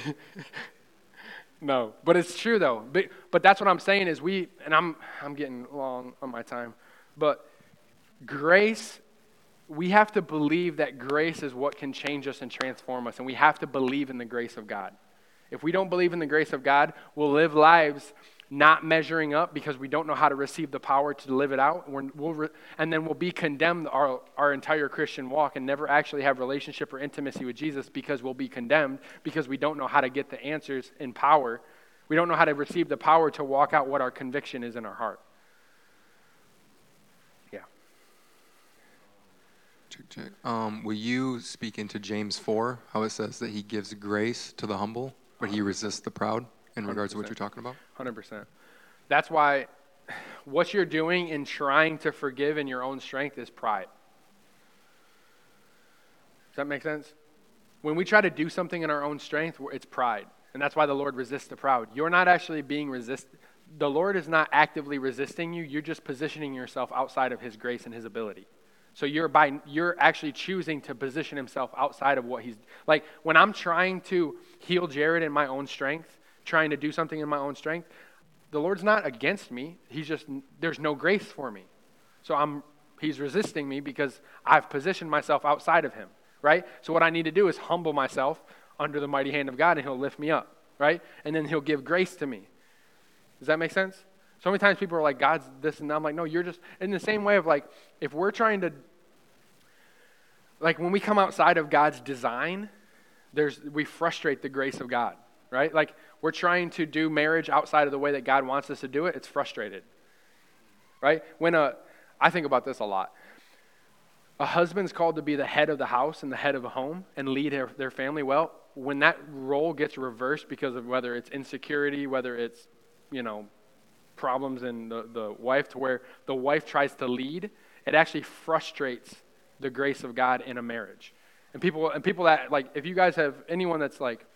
(laughs) no, but it's true though. But, but that's what I'm saying is we, and I'm I'm getting long on my time, but grace. We have to believe that grace is what can change us and transform us, and we have to believe in the grace of God. If we don't believe in the grace of God, we'll live lives not measuring up because we don't know how to receive the power to live it out. we will re- and then we'll be condemned our, our entire Christian walk and never actually have relationship or intimacy with Jesus because we'll be condemned because we don't know how to get the answers in power. We don't know how to receive the power to walk out what our conviction is in our heart. Yeah. Um, will you speak into James 4, how it says that he gives grace to the humble? But he resists the proud in regards 100%. to what you're talking about? 100%. That's why what you're doing in trying to forgive in your own strength is pride. Does that make sense? When we try to do something in our own strength, it's pride. And that's why the Lord resists the proud. You're not actually being resisted. The Lord is not actively resisting you. You're just positioning yourself outside of His grace and His ability. So you're by you're actually choosing to position himself outside of what he's like when I'm trying to heal Jared in my own strength, trying to do something in my own strength, the Lord's not against me. He's just there's no grace for me. So I'm he's resisting me because I've positioned myself outside of him, right? So what I need to do is humble myself under the mighty hand of God and he'll lift me up, right? And then he'll give grace to me. Does that make sense? So many times people are like, God's this and I'm like, no, you're just in the same way of like, if we're trying to, like when we come outside of God's design, there's we frustrate the grace of God, right? Like we're trying to do marriage outside of the way that God wants us to do it, it's frustrated. Right? When a I think about this a lot. A husband's called to be the head of the house and the head of a home and lead their, their family well. When that role gets reversed because of whether it's insecurity, whether it's, you know, problems in the, the wife to where the wife tries to lead, it actually frustrates the grace of God in a marriage. And people and people that like if you guys have anyone that's like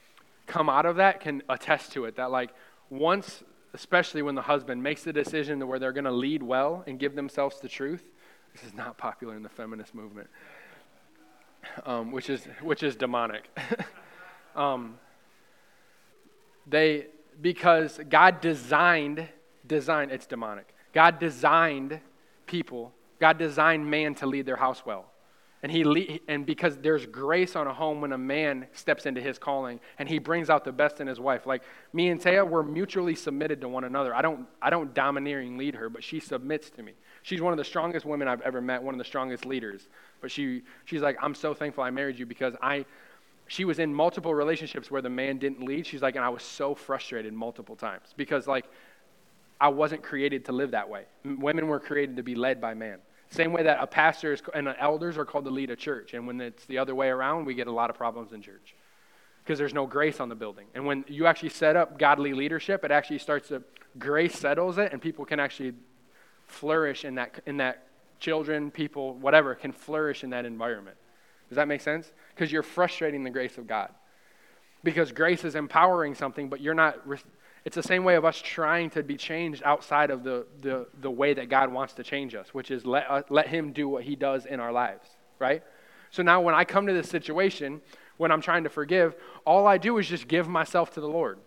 come out of that can attest to it that like once especially when the husband makes the decision to where they're going to lead well and give themselves the truth this is not popular in the feminist movement um, which is which is demonic (laughs) um, they because god designed designed, it's demonic. God designed people, God designed man to lead their house well. And, he le- and because there's grace on a home when a man steps into his calling and he brings out the best in his wife. Like me and Taya, we're mutually submitted to one another. I don't, I don't domineering lead her, but she submits to me. She's one of the strongest women I've ever met, one of the strongest leaders. But she, she's like, I'm so thankful I married you because I, she was in multiple relationships where the man didn't lead. She's like, and I was so frustrated multiple times because like I wasn't created to live that way. Women were created to be led by man. Same way that a pastor is, and elders are called to lead a church. And when it's the other way around, we get a lot of problems in church because there's no grace on the building. And when you actually set up godly leadership, it actually starts to, grace settles it, and people can actually flourish in that, in that children, people, whatever, can flourish in that environment. Does that make sense? Because you're frustrating the grace of God. Because grace is empowering something, but you're not it's the same way of us trying to be changed outside of the, the, the way that God wants to change us, which is let, uh, let Him do what He does in our lives, right? So now when I come to this situation, when I'm trying to forgive, all I do is just give myself to the Lord.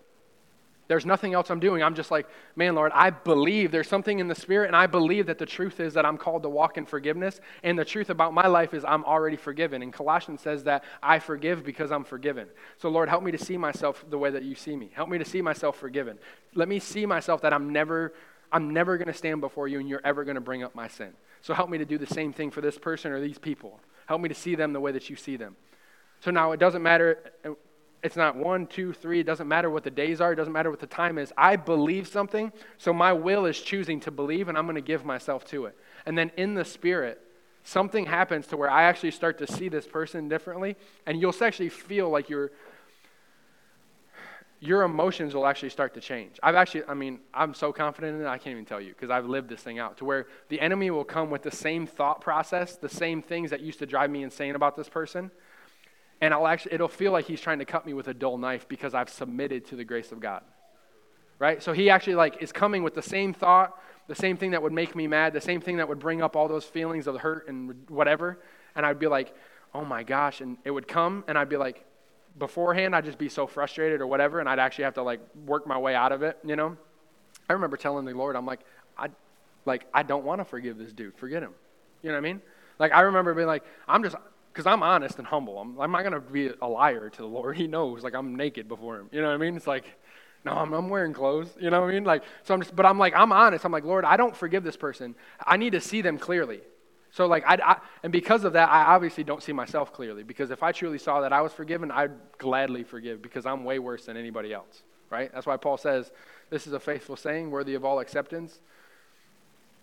There's nothing else I'm doing. I'm just like, man, Lord, I believe there's something in the Spirit, and I believe that the truth is that I'm called to walk in forgiveness. And the truth about my life is I'm already forgiven. And Colossians says that I forgive because I'm forgiven. So, Lord, help me to see myself the way that you see me. Help me to see myself forgiven. Let me see myself that I'm never. I'm never going to stand before you and you're ever going to bring up my sin. So help me to do the same thing for this person or these people. Help me to see them the way that you see them. So now it doesn't matter it's not one, two, three. It doesn't matter what the days are. It doesn't matter what the time is. I believe something, so my will is choosing to believe, and I'm going to give myself to it. And then in the spirit, something happens to where I actually start to see this person differently, and you'll actually feel like your your emotions will actually start to change. I've actually, I mean, I'm so confident in it, I can't even tell you because I've lived this thing out to where the enemy will come with the same thought process, the same things that used to drive me insane about this person and I'll actually, it'll feel like he's trying to cut me with a dull knife because I've submitted to the grace of God. Right? So he actually like is coming with the same thought, the same thing that would make me mad, the same thing that would bring up all those feelings of hurt and whatever. And I'd be like, oh my gosh. And it would come and I'd be like, beforehand, I'd just be so frustrated or whatever. And I'd actually have to like work my way out of it, you know? I remember telling the Lord, I'm like, I, like, I don't want to forgive this dude. Forget him. You know what I mean? Like, I remember being like, I'm just, because I'm honest and humble. I'm, I'm not going to be a liar to the Lord. (laughs) He knows, like, I'm naked before Him. You know what I mean? It's like, no, I'm, I'm wearing clothes. You know what I mean? Like, so I'm just, but I'm like, I'm honest. I'm like, Lord, I don't forgive this person. I need to see them clearly. So, like, I, I, and because of that, I obviously don't see myself clearly. Because if I truly saw that I was forgiven, I'd gladly forgive because I'm way worse than anybody else, right? That's why Paul says, This is a faithful saying, worthy of all acceptance.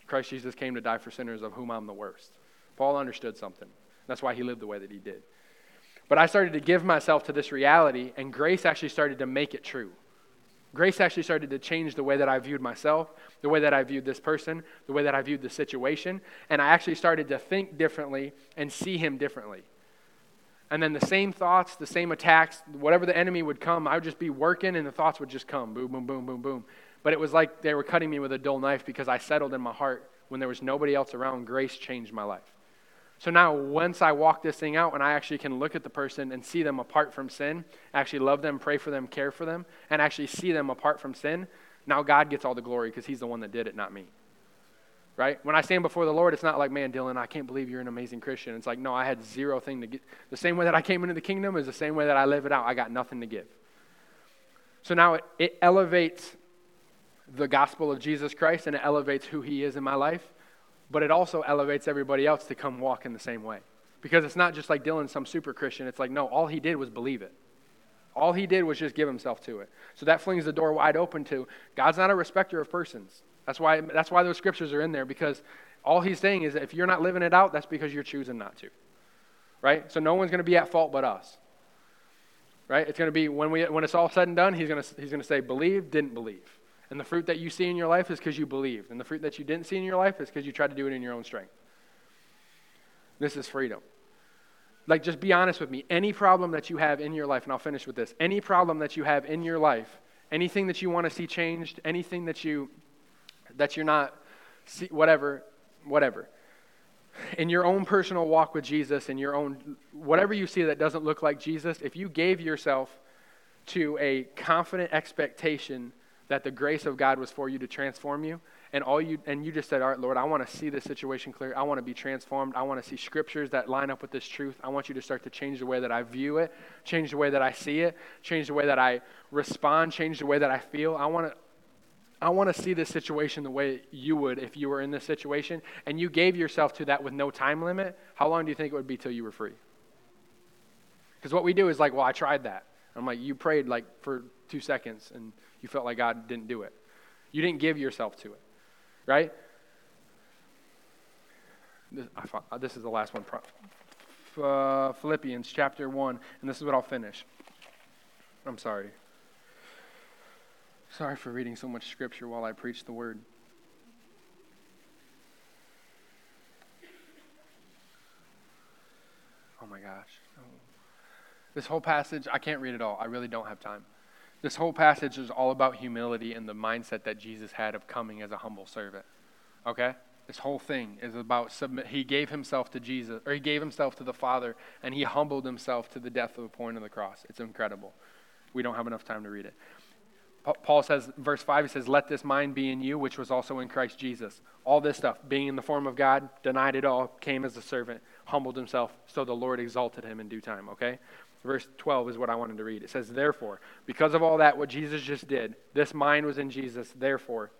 Christ Jesus came to die for sinners, of whom I'm the worst. Paul understood something. That's why he lived the way that he did. But I started to give myself to this reality, and grace actually started to make it true. Grace actually started to change the way that I viewed myself, the way that I viewed this person, the way that I viewed the situation, and I actually started to think differently and see him differently. And then the same thoughts, the same attacks, whatever the enemy would come, I would just be working and the thoughts would just come boom, boom, boom, boom, boom. But it was like they were cutting me with a dull knife because I settled in my heart when there was nobody else around. Grace changed my life. So now, once I walk this thing out and I actually can look at the person and see them apart from sin, actually love them, pray for them, care for them, and actually see them apart from sin, now God gets all the glory because He's the one that did it, not me. Right? When I stand before the Lord, it's not like, man, Dylan, I can't believe you're an amazing Christian. It's like, no, I had zero thing to get. The same way that I came into the kingdom is the same way that I live it out. I got nothing to give. So now it, it elevates the gospel of Jesus Christ and it elevates who He is in my life but it also elevates everybody else to come walk in the same way. Because it's not just like Dylan, some super Christian. It's like, no, all he did was believe it. All he did was just give himself to it. So that flings the door wide open to God's not a respecter of persons. That's why, that's why those scriptures are in there, because all he's saying is that if you're not living it out, that's because you're choosing not to. Right? So no one's going to be at fault but us. Right? It's going to be when, we, when it's all said and done, he's going to, he's going to say, believe, didn't believe. And the fruit that you see in your life is because you believed. And the fruit that you didn't see in your life is because you tried to do it in your own strength. This is freedom. Like, just be honest with me. Any problem that you have in your life, and I'll finish with this any problem that you have in your life, anything that you want to see changed, anything that, you, that you're not, see, whatever, whatever. In your own personal walk with Jesus, in your own, whatever you see that doesn't look like Jesus, if you gave yourself to a confident expectation that the grace of God was for you to transform you. And all you and you just said, All right, Lord, I want to see this situation clear. I want to be transformed. I want to see scriptures that line up with this truth. I want you to start to change the way that I view it, change the way that I see it, change the way that I respond, change the way that I feel. I want to I want to see this situation the way you would if you were in this situation, and you gave yourself to that with no time limit. How long do you think it would be till you were free? Because what we do is like, well, I tried that. I'm like, you prayed like for two seconds, and you felt like God didn't do it. You didn't give yourself to it, right? This, I, this is the last one. Uh, Philippians chapter 1, and this is what I'll finish. I'm sorry. Sorry for reading so much scripture while I preach the word. Oh my gosh. Oh. This whole passage, I can't read it all. I really don't have time. This whole passage is all about humility and the mindset that Jesus had of coming as a humble servant. Okay? This whole thing is about submit. He gave himself to Jesus, or he gave himself to the Father, and he humbled himself to the death of the point of the cross. It's incredible. We don't have enough time to read it. Paul says, verse 5, he says, Let this mind be in you, which was also in Christ Jesus. All this stuff, being in the form of God, denied it all, came as a servant, humbled himself, so the Lord exalted him in due time, okay? Verse 12 is what I wanted to read. It says, Therefore, because of all that, what Jesus just did, this mind was in Jesus. Therefore,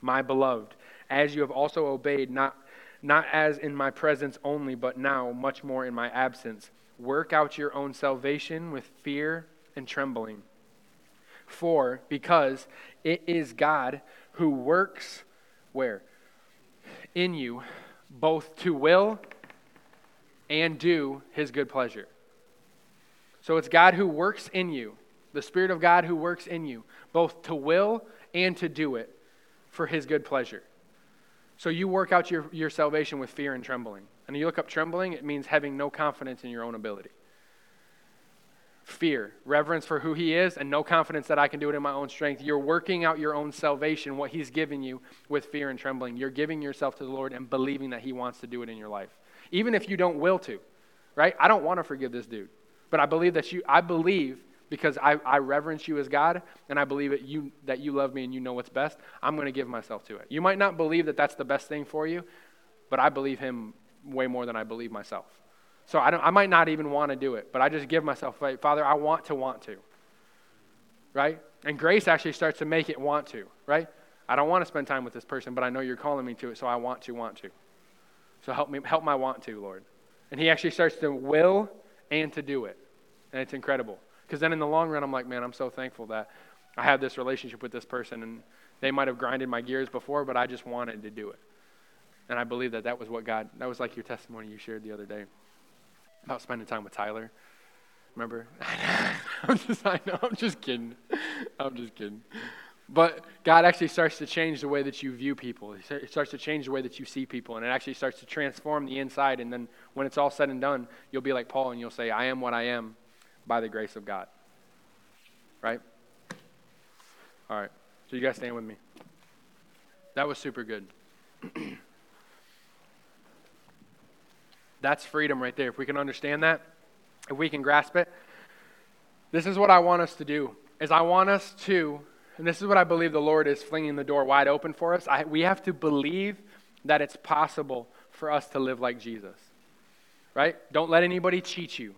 my beloved, as you have also obeyed, not, not as in my presence only, but now much more in my absence, work out your own salvation with fear and trembling. For, because it is God who works where? In you, both to will and do his good pleasure. So it's God who works in you, the Spirit of God who works in you, both to will and to do it for His good pleasure. So you work out your, your salvation with fear and trembling. And you look up trembling, it means having no confidence in your own ability. Fear, reverence for who He is, and no confidence that I can do it in my own strength. You're working out your own salvation, what He's given you, with fear and trembling. You're giving yourself to the Lord and believing that He wants to do it in your life. Even if you don't will to, right? I don't want to forgive this dude. But I believe that you, I believe because I, I reverence you as God and I believe that you, that you love me and you know what's best, I'm going to give myself to it. You might not believe that that's the best thing for you, but I believe Him way more than I believe myself. So I, don't, I might not even want to do it, but I just give myself, Father, I want to want to. Right? And grace actually starts to make it want to, right? I don't want to spend time with this person, but I know you're calling me to it, so I want to want to. So help me, help my want to, Lord. And he actually starts to will and to do it. And it's incredible. Because then in the long run, I'm like, man, I'm so thankful that I have this relationship with this person. And they might have grinded my gears before, but I just wanted to do it. And I believe that that was what God, that was like your testimony you shared the other day about spending time with Tyler. Remember? (laughs) I'm just, I know, I'm just kidding. I'm just kidding. But God actually starts to change the way that you view people. It starts to change the way that you see people, and it actually starts to transform the inside. And then when it's all said and done, you'll be like Paul and you'll say, I am what I am by the grace of God. Right? All right. So you guys stand with me. That was super good. (clears throat) That's freedom right there. If we can understand that, if we can grasp it, this is what I want us to do. Is I want us to and this is what I believe the Lord is flinging the door wide open for us. I, we have to believe that it's possible for us to live like Jesus. Right? Don't let anybody cheat you.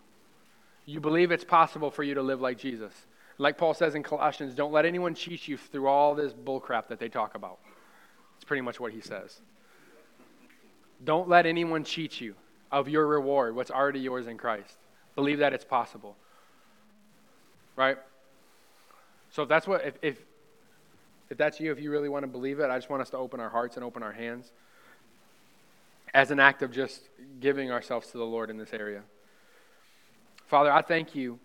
You believe it's possible for you to live like Jesus. Like Paul says in Colossians, don't let anyone cheat you through all this bullcrap that they talk about. It's pretty much what he says. Don't let anyone cheat you of your reward, what's already yours in Christ. Believe that it's possible. Right? So if that's what, if, if, if that's you, if you really want to believe it, I just want us to open our hearts and open our hands as an act of just giving ourselves to the Lord in this area. Father, I thank you,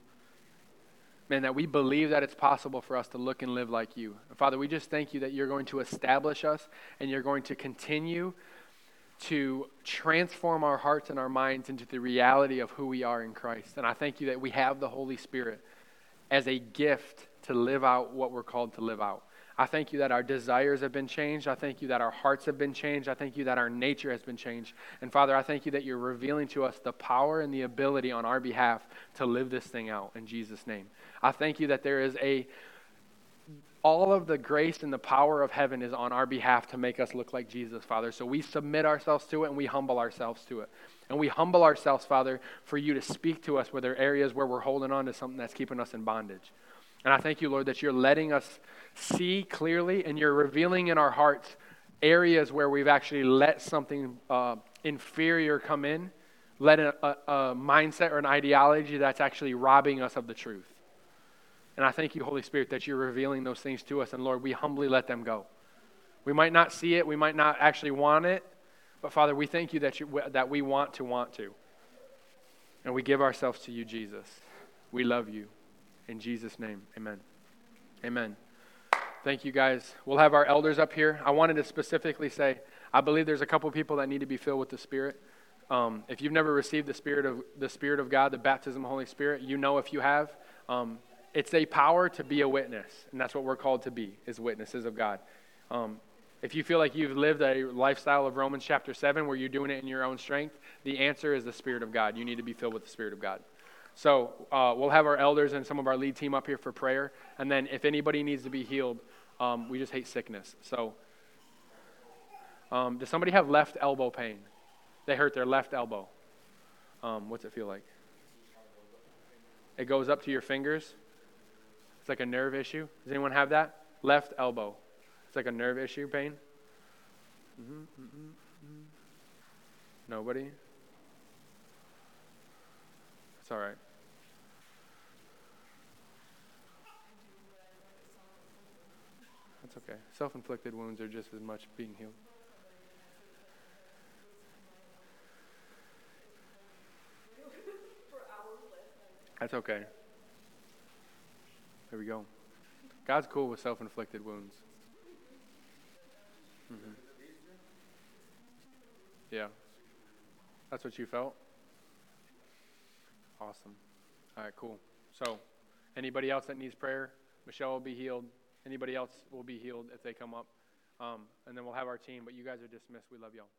man, that we believe that it's possible for us to look and live like you. Father, we just thank you that you're going to establish us and you're going to continue to transform our hearts and our minds into the reality of who we are in Christ. And I thank you that we have the Holy Spirit as a gift to live out what we're called to live out. I thank you that our desires have been changed. I thank you that our hearts have been changed. I thank you that our nature has been changed. And Father, I thank you that you're revealing to us the power and the ability on our behalf to live this thing out in Jesus' name. I thank you that there is a all of the grace and the power of heaven is on our behalf to make us look like Jesus, Father. So we submit ourselves to it and we humble ourselves to it. And we humble ourselves, Father, for you to speak to us where there are areas where we're holding on to something that's keeping us in bondage. And I thank you, Lord, that you're letting us see clearly and you're revealing in our hearts areas where we've actually let something uh, inferior come in, let a, a, a mindset or an ideology that's actually robbing us of the truth. And I thank you, Holy Spirit, that you're revealing those things to us. And Lord, we humbly let them go. We might not see it, we might not actually want it, But Father, we thank you that, you that we want to want to. And we give ourselves to you, Jesus. We love you. In Jesus' name, amen. Amen. Thank you, guys. We'll have our elders up here. I wanted to specifically say, I believe there's a couple people that need to be filled with the Spirit. Um, if you've never received the Spirit of the Spirit of God, the baptism of the Holy Spirit, you know if you have. Um, it's a power to be a witness, and that's what we're called to be, is witnesses of God. Um, if you feel like you've lived a lifestyle of Romans chapter 7 where you're doing it in your own strength, the answer is the Spirit of God. You need to be filled with the Spirit of God. So uh, we'll have our elders and some of our lead team up here for prayer. And then if anybody needs to be healed, um, we just hate sickness. So um, does somebody have left elbow pain? They hurt their left elbow. Um, what's it feel like? It goes up to your fingers. It's like a nerve issue. Does anyone have that? Left elbow. It's like a nerve issue pain. Mm-hmm, mm-hmm, mm-hmm. Nobody? It's all right. That's okay. Self inflicted wounds are just as much being healed. That's okay. There we go. God's cool with self inflicted wounds. Mm-hmm. Yeah. That's what you felt? Awesome. All right, cool. So, anybody else that needs prayer, Michelle will be healed. Anybody else will be healed if they come up. Um, and then we'll have our team, but you guys are dismissed. We love y'all.